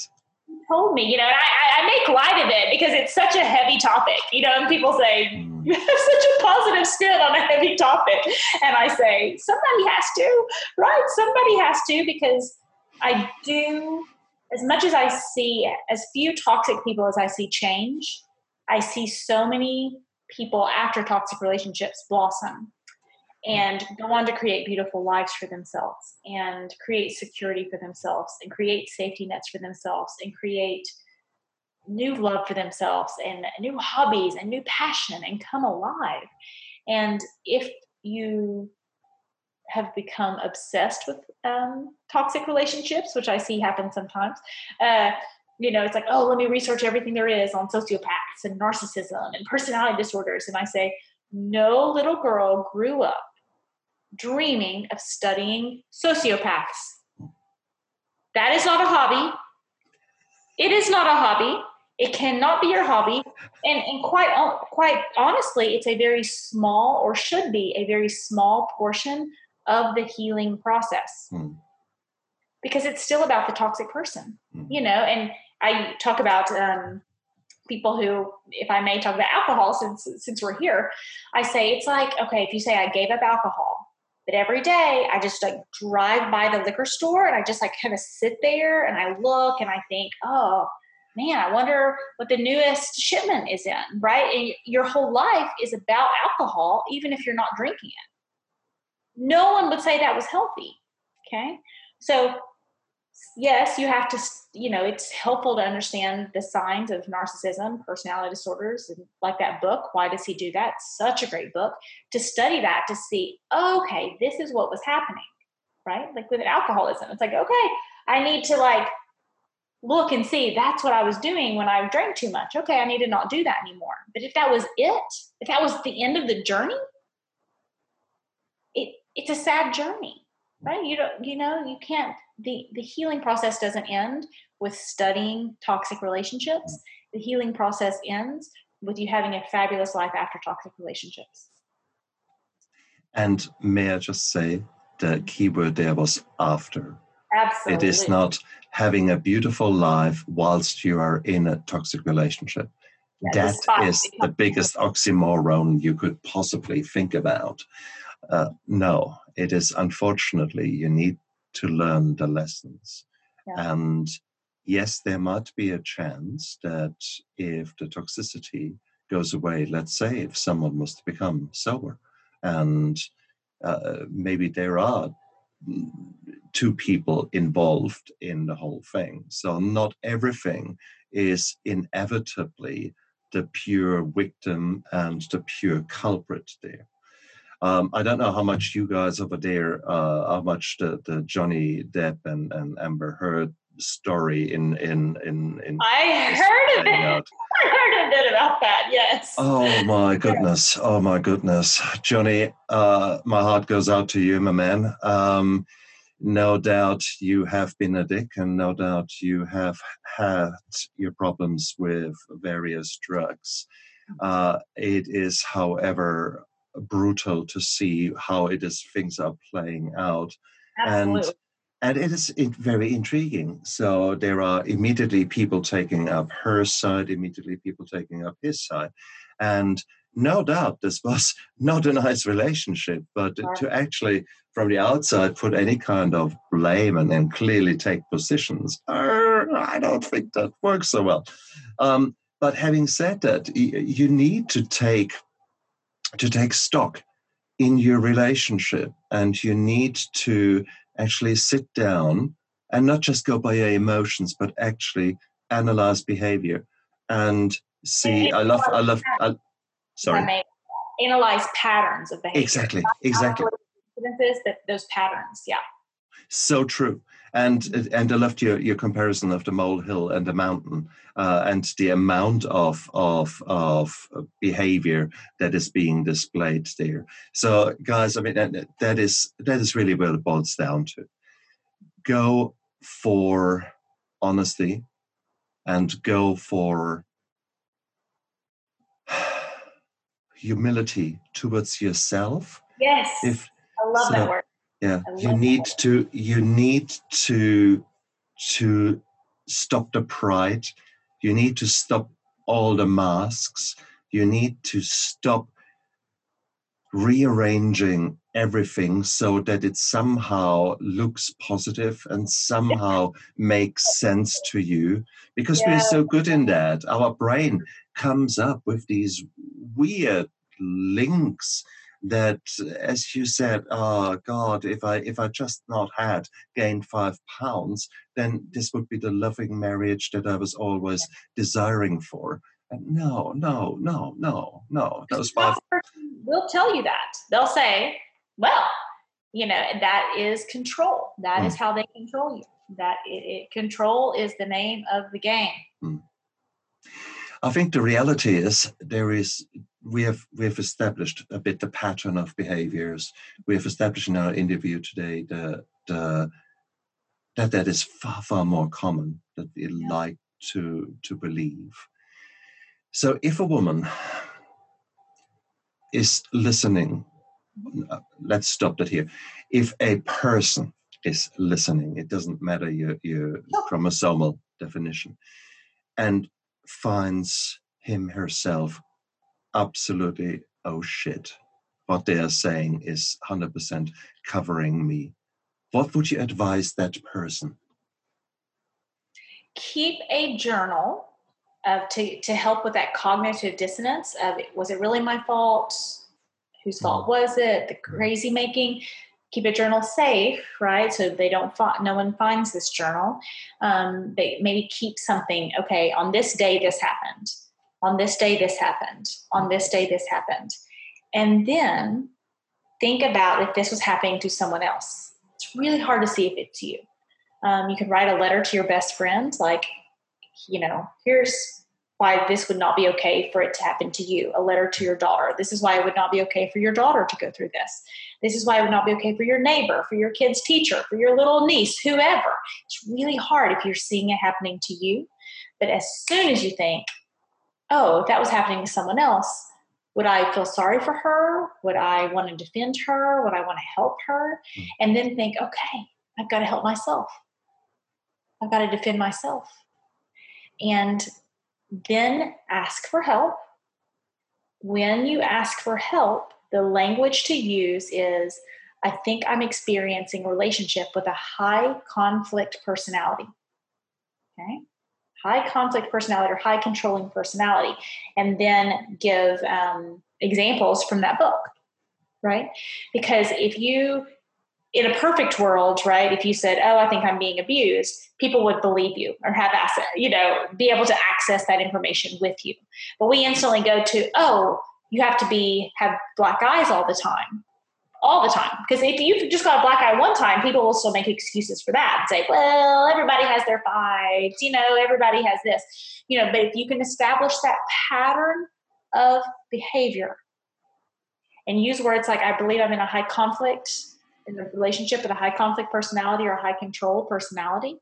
told me, you know, and I, I make light of it because it's such a heavy topic, you know, and people say, mm. you have such a positive spin on a heavy topic. And I say, somebody has to, right? Somebody has to because I do, as much as I see, as few toxic people as I see change, I see so many people after toxic relationships blossom and go on to create beautiful lives for themselves and create security for themselves and create safety nets for themselves and create new love for themselves and new hobbies and new passion and come alive. And if you have become obsessed with um, toxic relationships, which I see happen sometimes, uh, you know, it's like, oh, let me research everything there is on sociopaths and narcissism and personality disorders. And I say, no little girl grew up dreaming of studying sociopaths. That is not a hobby. It is not a hobby. It cannot be your hobby. And, and quite, quite honestly, it's a very small, or should be a very small portion of the healing process. Hmm. Because it's still about the toxic person, hmm. you know. And I talk about um, people who, if I may talk about alcohol, since since we're here, I say it's like okay, if you say I gave up alcohol, but every day I just like drive by the liquor store and I just like kind of sit there and I look and I think, oh man, I wonder what the newest shipment is in, right? And your whole life is about alcohol, even if you're not drinking it. No one would say that was healthy. Okay. So yes, you have to, you know, it's helpful to understand the signs of narcissism, personality disorders, and like that book, Why Does He Do That? Such a great book to study that to see, okay, this is what was happening, right? Like with alcoholism, it's like, okay, I need to like look and see that's what I was doing when I drank too much. Okay, I need to not do that anymore. But if that was it, if that was the end of the journey, it it's a sad journey, right? You don't, you know, you can't the the healing process doesn't end with studying toxic relationships. The healing process ends with you having a fabulous life after toxic relationships. And may I just say the key word there was after. Absolutely. It is not having a beautiful life whilst you are in a toxic relationship. Yeah, that is the biggest oxymoron you could possibly think about. Uh, no, it is unfortunately, you need to learn the lessons. Yeah. And yes, there might be a chance that if the toxicity goes away, let's say if someone must become sober, and uh, maybe there are two people involved in the whole thing. So not everything is inevitably the pure victim and the pure culprit there. Um, I don't know how much you guys over there, uh, how much the, the Johnny Depp and, and Amber Heard story in in in, in I heard of it. Out. I heard a bit about that. Yes. Oh my goodness! Oh my goodness, Johnny! Uh, my heart goes out to you, my man. Um, no doubt you have been a dick, and no doubt you have had your problems with various drugs. Uh, it is, however, brutal to see how it is things are playing out. Absolutely. And and it is very intriguing. So there are immediately people taking up her side, immediately people taking up his side, and no doubt this was not a nice relationship. But to actually, from the outside, put any kind of blame and, then clearly take positions, uh, I don't think that works so well. Um, but having said that, you need to take to take stock in your relationship and you need to actually sit down and not just go by your emotions but actually analyze behavior and see. I love i love I, sorry. Analyze patterns of behavior. Exactly exactly. that those patterns yeah so true and and I loved your, your comparison of the molehill and the mountain, uh, and the amount of of of behavior that is being displayed there. So, guys, I mean that is that is really what it boils down to. Go for honesty, and go for humility towards yourself. Yes, if, I love so, that word yeah. You need that. to you need to to stop the pride. You need to stop all the masks. You need to stop rearranging everything so that it somehow looks positive and somehow makes sense to you. Because yeah. we're so good in that. Our brain comes up with these weird links that as you said oh god if i if i just not had gained five pounds then this would be the loving marriage that i was always desiring for. And no no no no no those five will tell you that. They'll say well you know that is control. That mm. is how they control you. That it, it, control is the name of the game. Mm. i think the reality is there is we have we have established a bit the pattern of behaviors. We have established in our interview today the the that that is far far more common that we yeah. like to to believe. So if a woman is listening, uh, let's stop that here. If a person is listening, it doesn't matter your your chromosomal definition, and finds him herself absolutely, oh shit, what they are saying is 100% covering me. What would you advise that person? Keep a journal of to, to help with that cognitive dissonance of was it really my fault? Whose fault mm. was it? The crazy making. keep a journal safe, right? So they don't find, no one finds this journal. Um, they maybe keep something. Okay, on this day this happened. On this day this happened. On this day this happened. And then think about if this was happening to someone else. It's really hard to see if it's you. Um, you could write a letter to your best friend, like, you know, here's why this would not be okay for it to happen to you. A letter to your daughter. This is why it would not be okay for your daughter to go through this. This is why it would not be okay for your neighbor, for your kid's teacher, for your little niece, whoever. It's really hard if you're seeing it happening to you. But as soon as you think, oh, if that was happening to someone else, would I feel sorry for her? Would I want to defend her? Would I want to help her? Hmm. And then think, okay, I've got to help myself. I've got to defend myself. And then ask for help. When you ask for help, the language to use is I think I'm experiencing a relationship with a high conflict personality. Okay. High conflict personality or high controlling personality. And then give um, examples from that book, right? Because if you in a perfect world, right, if you said, "Oh, I think I'm being abused," people would believe you or have access, you know, be able to access that information with you. But we instantly go to, "Oh, you have to be have black eyes all the time." All the time. Because if you've just got a black eye one time, people will still make excuses for that and say, well, everybody has their fights, you know, everybody has this. You know, but if you can establish that pattern of behavior and use words like, I believe I'm in a high conflict in a relationship with a high conflict personality or a high control personality.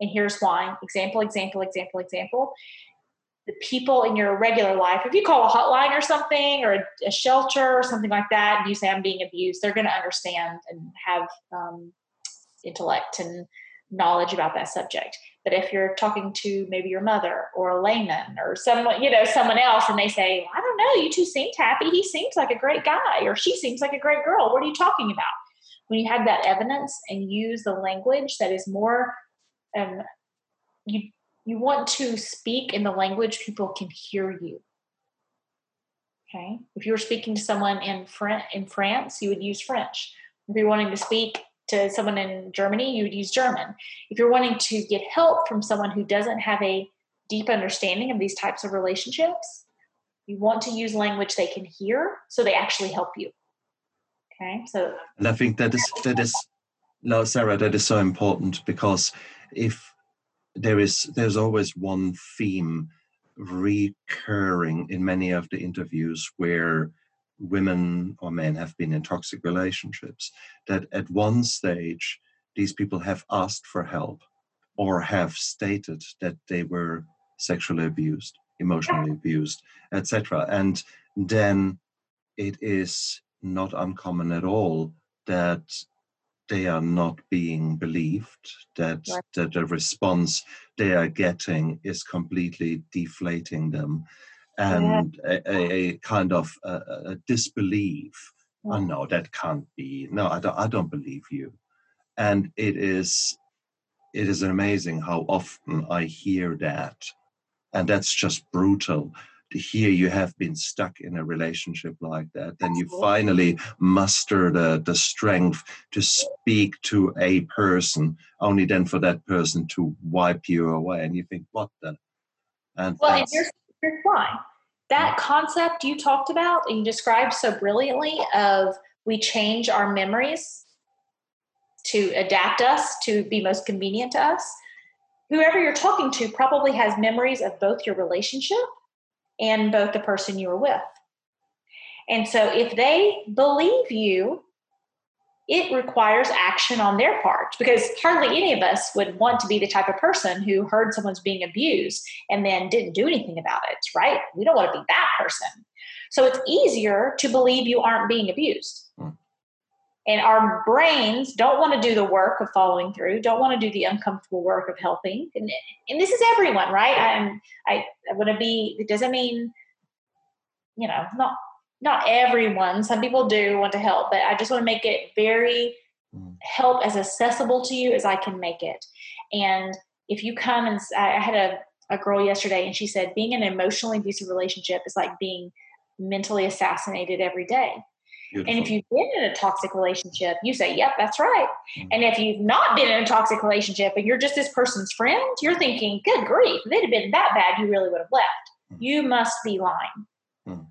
And here's why example, example, example, example. The people in your regular life, if you call a hotline or something or a, a shelter or something like that, and you say, I'm being abused, they're going to understand and have um, intellect and knowledge about that subject. But if you're talking to maybe your mother or a layman or someone, you know, someone else, and they say, I don't know, you two seemed happy. He seems like a great guy, or she seems like a great girl. What are you talking about? when you have that evidence and use the language that is more um, you you want to speak in the language people can hear you. Okay? If you were speaking to someone in in france you would use french. If you're wanting to speak to someone in germany you would use german. If you're wanting to get help from someone who doesn't have a deep understanding of these types of relationships you want to use language they can hear so they actually help you. Okay, so and I think that is that is no Sarah, that is so important because if there is there's always one theme recurring in many of the interviews where women or men have been in toxic relationships that at one stage these people have asked for help or have stated that they were sexually abused emotionally abused etc and then it is not uncommon at all that they are not being believed, that, right. that the response they are getting is completely deflating them, and yeah. a, a, kind of a, a disbelief. Yeah. Oh mm. no, that can't be. No, I don't. I don't believe you. And it is, it is amazing how often I hear that, and that's just brutal here you have been stuck in a relationship like that then you finally muster the, uh, the strength to speak to a person only then for that person to wipe you away and you think what the? And well and here's, here's why. That mm. concept you talked about and you described so brilliantly of we change our memories to adapt us to be most convenient to us whoever you're talking to probably has memories of both your relationship and both the person you were with. And so if they believe you, it requires action on their part because hardly any of us would want to be the type of person who heard someone's being abused and then didn't do anything about it, right? We don't want to be that person. So it's easier to believe you aren't being abused. And our brains don't want to do the work of following through, don't want to do the uncomfortable work of helping. And, and this is everyone, right? I'm, I, I want to be, it doesn't mean, you know, not, not everyone. Some people do want to help, but I just want to make it very mm. help as accessible to you as I can make it. And if you come and I had a, a girl yesterday and she said, being in an emotionally abusive relationship is like being mentally assassinated every day Beautiful. And if you've been in a toxic relationship, you say, Yep, that's right. Mm-hmm. And if you've not been in a toxic relationship and you're just this person's friend, you're thinking, Good grief, if it had been that bad, you really would have left. Mm-hmm. You must be lying. Mm-hmm.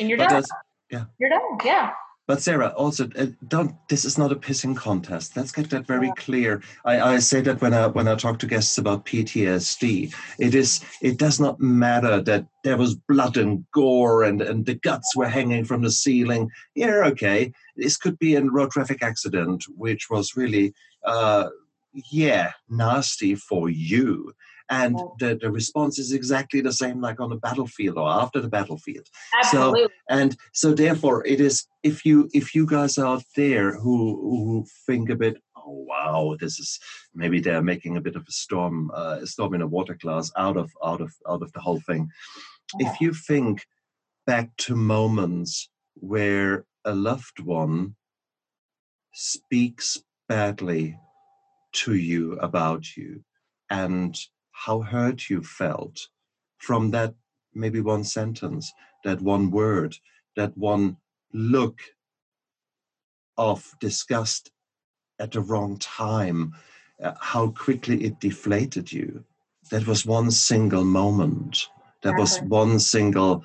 And you're but done. Yeah. You're done. Yeah. But Sarah, also uh, don't. This is not a pissing contest. Let's get that very clear. I, I say that when I when I talk to guests about PTSD, it is it does not matter that there was blood and gore and and the guts were hanging from the ceiling. Yeah, okay. This could be a road traffic accident, which was really, uh, yeah, nasty for you and the, the response is exactly the same like on the battlefield or after the battlefield Absolutely. so and so therefore it is if you if you guys out there who who think a bit oh wow this is maybe they're making a bit of a storm uh, a storm in a water glass out of out of out of the whole thing yeah. if you think back to moments where a loved one speaks badly to you about you and how hurt you felt from that maybe one sentence, that one word, that one look of disgust at the wrong time, uh, how quickly it deflated you. That was one single moment. That was one single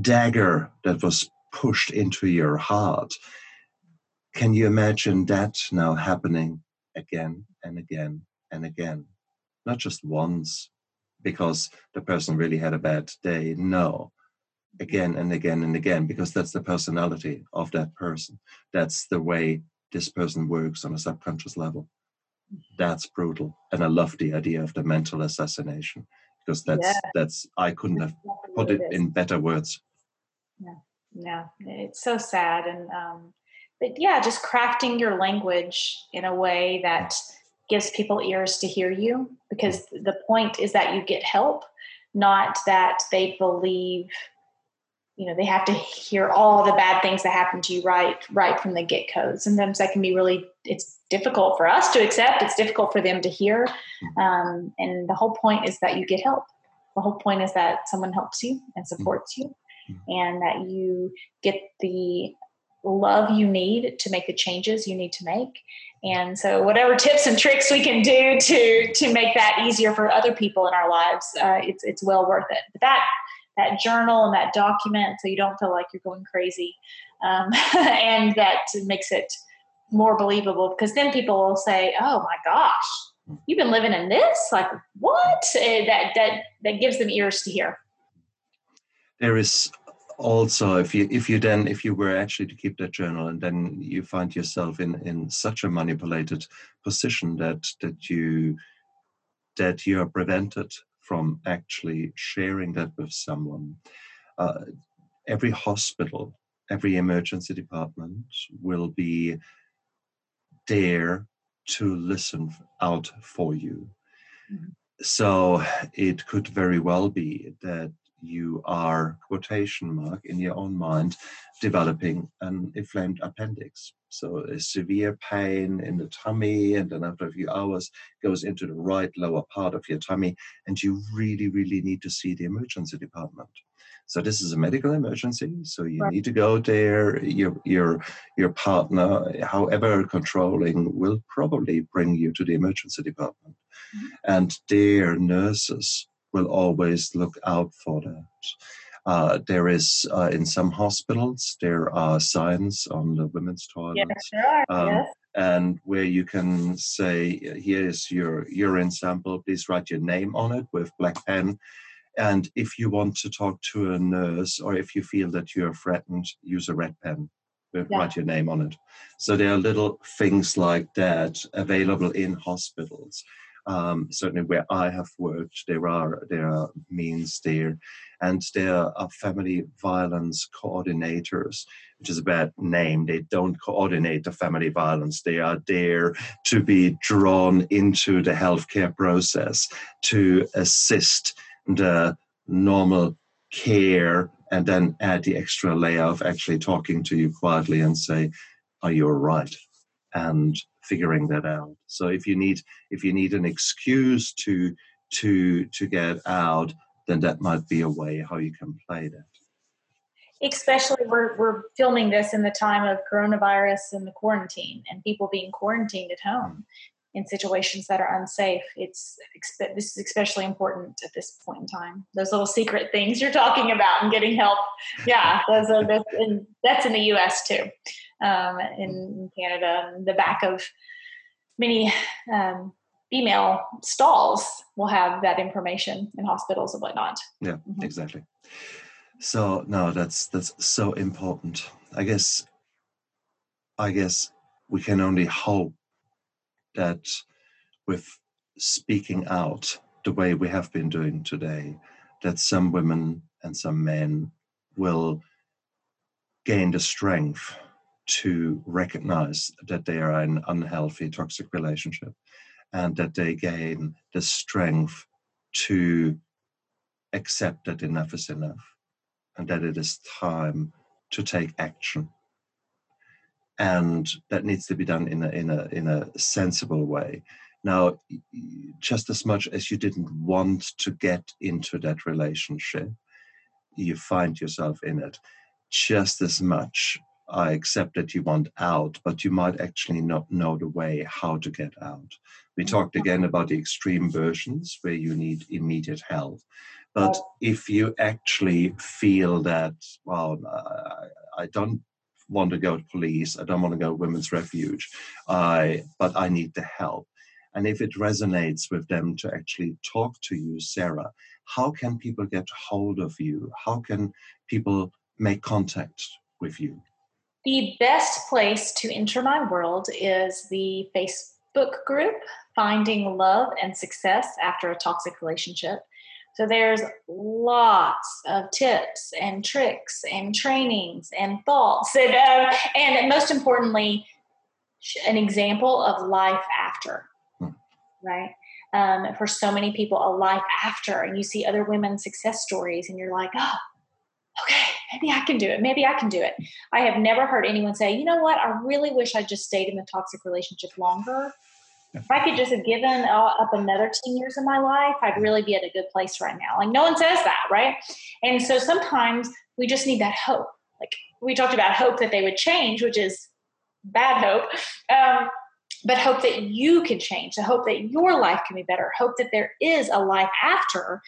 dagger that was pushed into your heart. Can you imagine that now happening again and again and again? Not just once because the person really had a bad day. No, again and again and again because that's the personality of that person. That's the way this person works on a subconscious level. That's brutal. And I love the idea of the mental assassination because that's yeah. that's I couldn't have put it in better words. Yeah, yeah, it's so sad, and um, but yeah, just crafting your language in a way that gives people ears to hear you because the point is that you get help not that they believe you know they have to hear all the bad things that happen to you right right from the get-go. Sometimes that can be really it's difficult for us to accept it's difficult for them to hear mm-hmm. um, and the whole point is that you get help. The whole point is that someone helps you and mm-hmm. supports you mm-hmm. and that you get the love you need to make the changes you need to make and so, whatever tips and tricks we can do to to make that easier for other people in our lives, uh, it's it's well worth it. But that that journal and that document, so you don't feel like you're going crazy, um, and that makes it more believable. Because then people will say, "Oh my gosh, you've been living in this? Like what?" Uh, that that that gives them ears to hear. There is also if you if you then if you were actually to keep that journal and then you find yourself in in such a manipulated position that that you that you are prevented from actually sharing that with someone uh, every hospital every emergency department will be there to listen out for you mm-hmm. so it could very well be that you are, quotation mark, in your own mind, developing an inflamed appendix. So a severe pain in the tummy, and then after a few hours goes into the right lower part of your tummy, and you really, really need to see the emergency department. So this is a medical emergency. So you right. need to go there. Your your your partner, however controlling, will probably bring you to the emergency department, mm-hmm. and their nurses will always look out for that. Uh, there is uh, in some hospitals there are signs on the women's toilets, there. Um, yes. and where you can say, "Here is your urine sample. Please write your name on it with black pen." And if you want to talk to a nurse, or if you feel that you are threatened, use a red pen. Yeah. Write your name on it. So there are little things like that available in hospitals um, certainly where I have worked, there are there are means there, and there are family violence coordinators, which is a bad name. They don't coordinate the family violence. They are there to be drawn into the healthcare process to assist the normal care and then add the extra layer of actually talking to you quietly and say, Are you all right? And figuring that out. So if you need if you need an excuse to to to get out, then that might be a way how you can play that. especially we're, we're filming this in the time of coronavirus and the quarantine and people being quarantined at home mm. In situations that are unsafe it's this is especially important at this point in time those little secret things you're talking about and getting help yeah those are that's in, that's in the us too um, in canada the back of many um, female stalls will have that information in hospitals and whatnot yeah mm-hmm. exactly so no, that's that's so important. I guess I guess we can only hope that with speaking out the way we have been doing today, that some women and some men will gain the strength to recognize that they are in an unhealthy toxic relationship and that they gain the strength to accept that enough is enough and that it is time to take action. And that needs to be done in a, in a, in a sensible way. Now, just as much as you didn't want to get into that relationship, you find yourself in it. Just as much, I accept that you want out, but you might actually not know the way how to get out. We mm-hmm. talked again about the extreme versions where you need immediate help. But if you actually feel that, well, I, I don't want to go to police, I don't want to go to women's refuge, I, but I need the help. And if it resonates with them to actually talk to you, Sarah, how can people get hold of you? How can people make contact with you? The best place to enter my world is the Facebook group, Finding Love and Success After a Toxic Relationship. So there's lots of tips and tricks and trainings and thoughts and, uh, and most importantly, an example of life after, hmm. right? Um, for so many people, a life after, and you see other women's success stories, and you're like, oh, okay, maybe I can do it. Maybe I can do it. I have never heard anyone say, you know what, I really wish I just stayed in the toxic relationship longer if I could just have given up another 10 years of my life, I'd really be at a good place right now. Like, no one says that, right? And so sometimes we just need that hope. Like, we talked about hope that they would change, which is bad hope. Um, but hope that you can change, the hope that your life can be better, hope that there is a life after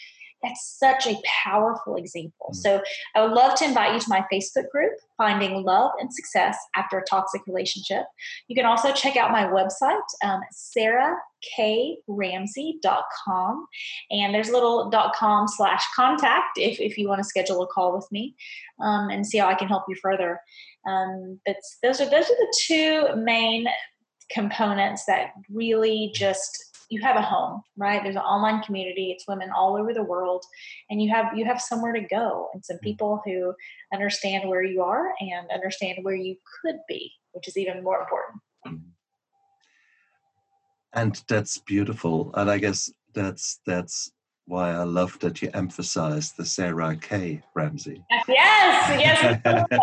that's such a powerful example. Mm-hmm. So I would love to invite you to my Facebook group, Finding Love and Success After a Toxic Relationship. You can also check out my website, um, sarahkramsey.com. And there's a little .com slash contact if, if you want to schedule a call with me um, and see how I can help you further. Um, but those are those are the two main components that really just you have a home right there's an online community it's women all over the world and you have you have somewhere to go and some mm-hmm. people who understand where you are and understand where you could be which is even more important mm-hmm. and that's beautiful and i guess that's that's why I love that you emphasize the Sarah K. Ramsey. Yes, yes.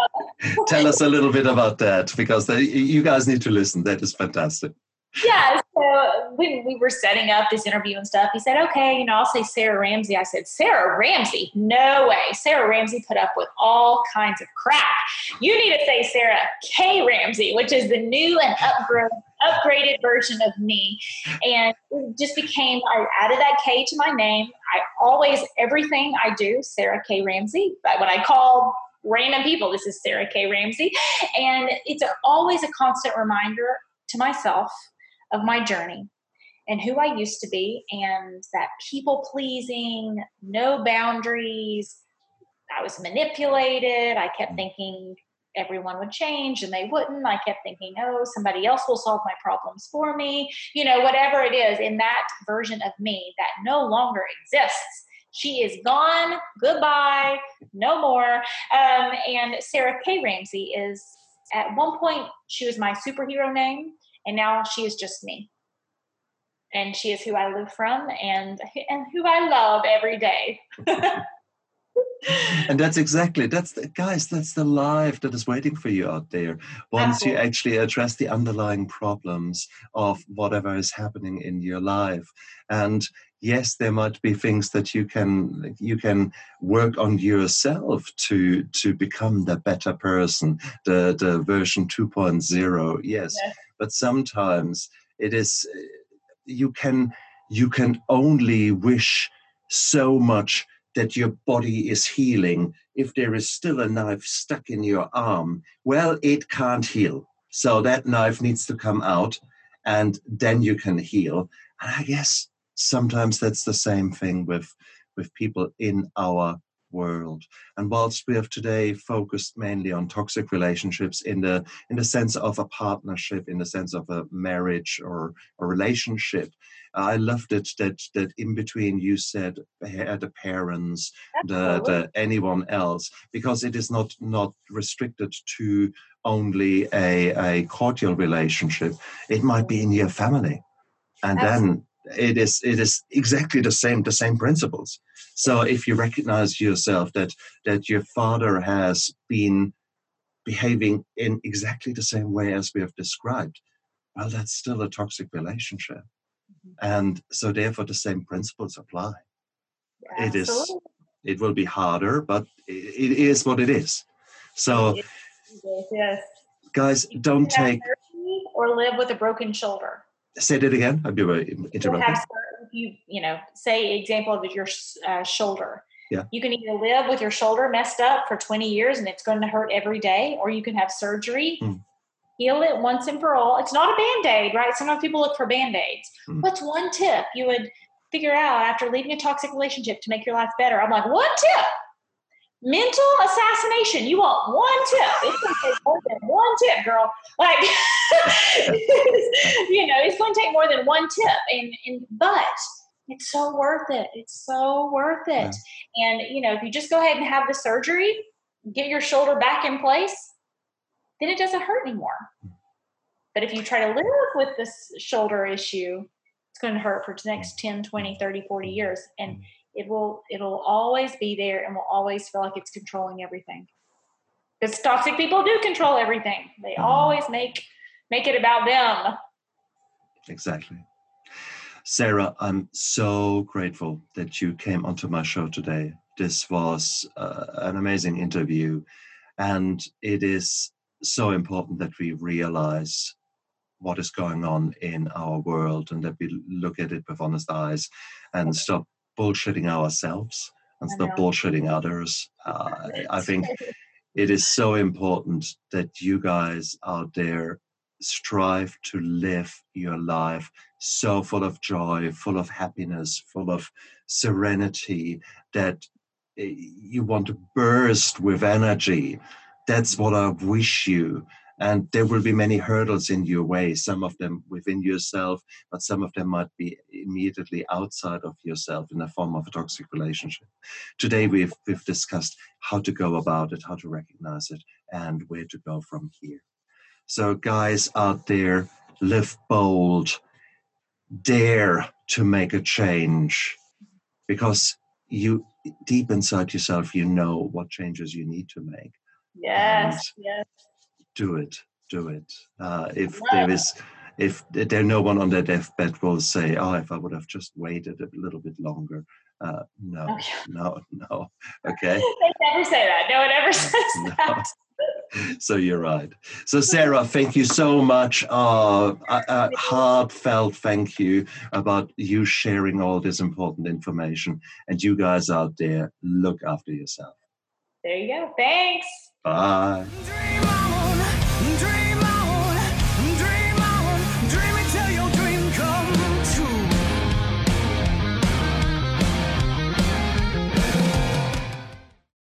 Tell us a little bit about that because they, you guys need to listen. That is fantastic yeah. So when we were setting up this interview and stuff, he said, okay, you know, I'll say Sarah Ramsey. I said, Sarah Ramsey? No way. Sarah Ramsey put up with all kinds of crap. You need to say Sarah K. Ramsey, which is the new and upgraded upgraded version of me. And it just became, I added that K to my name. I always, everything I do, Sarah K. Ramsey. But when I call random people, this is Sarah K. Ramsey. And it's always a constant reminder to myself of my journey and who I used to be, and that people pleasing, no boundaries. I was manipulated. I kept thinking everyone would change and they wouldn't. I kept thinking, oh, somebody else will solve my problems for me. You know, whatever it is in that version of me that no longer exists. She is gone. Goodbye. No more. Um, and Sarah K. Ramsey is at one point, she was my superhero name. And now she is just me. And she is who I live from and and who I love every day. and that's exactly that's the guys that's the life that is waiting for you out there once Absolutely. you actually address the underlying problems of whatever is happening in your life and yes there might be things that you can you can work on yourself to to become the better person the the version 2.0 yes, yes. but sometimes it is you can you can only wish so much that your body is healing. If there is still a knife stuck in your arm, well, it can't heal. So that knife needs to come out and then you can heal. Ah, and I guess sometimes that's the same thing with, with people in our world. And whilst we have today focused mainly on toxic relationships in the in the sense of a partnership, in the sense of a marriage or a relationship, I loved it that that in between you said eh, the parents, the, the anyone else, because it is not not restricted to only a, a cordial relationship. It might be in your family. And Absolutely. then it is it is exactly the same the same principles. So if you recognize yourself that that your father has been behaving in exactly the same way as we have described, well, that's still a toxic relationship. Mm-hmm. And so therefore the same principles apply. it is it will be harder, but it is what it is. So yes. guys, don't take or live with a broken shoulder. Say that again. I'd be interrupted. You, you know, say example of your uh, shoulder. Yeah. You can either live with your shoulder messed up for 20 years and it's going to hurt every day, or you can have surgery mm heal it once and for all. It's not a band aid, right? Sometimes people look for band aids. Mm. What's one tip you would figure out after leaving a toxic relationship to make your life better? I'm like, one tip. Mental assassination. You want one tip. It's going to take more than one tip, girl. Like, you know, it's going to take more than one tip. And, and but it's so worth it. It's so worth it. Yeah. And, you know, if you just go ahead and have the surgery, get your shoulder back in place, then it doesn't hurt anymore. But if you try to live with this shoulder issue, it's going to hurt for the next 10, 20, 30, 40 years. And it will it'll always be there and will always feel like it's controlling everything. Because toxic people do control everything. They mm-hmm. always make make it about them. Exactly. Sarah, I'm so grateful that you came onto my show today. This was uh, an amazing interview, and it is so important that we realize what is going on in our world and that we look at it with honest eyes and stop bullshitting ourselves and stop bullshitting others. Uh, I think it is so important that you guys out there strive to live your life so full of joy, full of happiness, full of serenity that eh, you want to burst with energy that's what I wish you. And there will be many hurdles in your way, some of them within yourself, but some of them might be immediately outside of yourself in the form of a toxic relationship. Today, we've, we've discussed how to go about it, how to recognize it, and where to go from here. So, guys out there, live bold, dare to make a change because you deep inside yourself, you know what changes you need to make Yes, yes. Do it, do it. Uh, if yeah. there is, if there no one on their deathbed will say, "Oh, if I would have just waited a little bit longer." Uh, no, oh, no, no. Okay. they never say that. No one ever says no. that. so you're right. So Sarah, thank you so much. Uh, a, a heartfelt thank you about you sharing all this important information. And you guys out there, look after yourself. There you go. Thanks. Bye.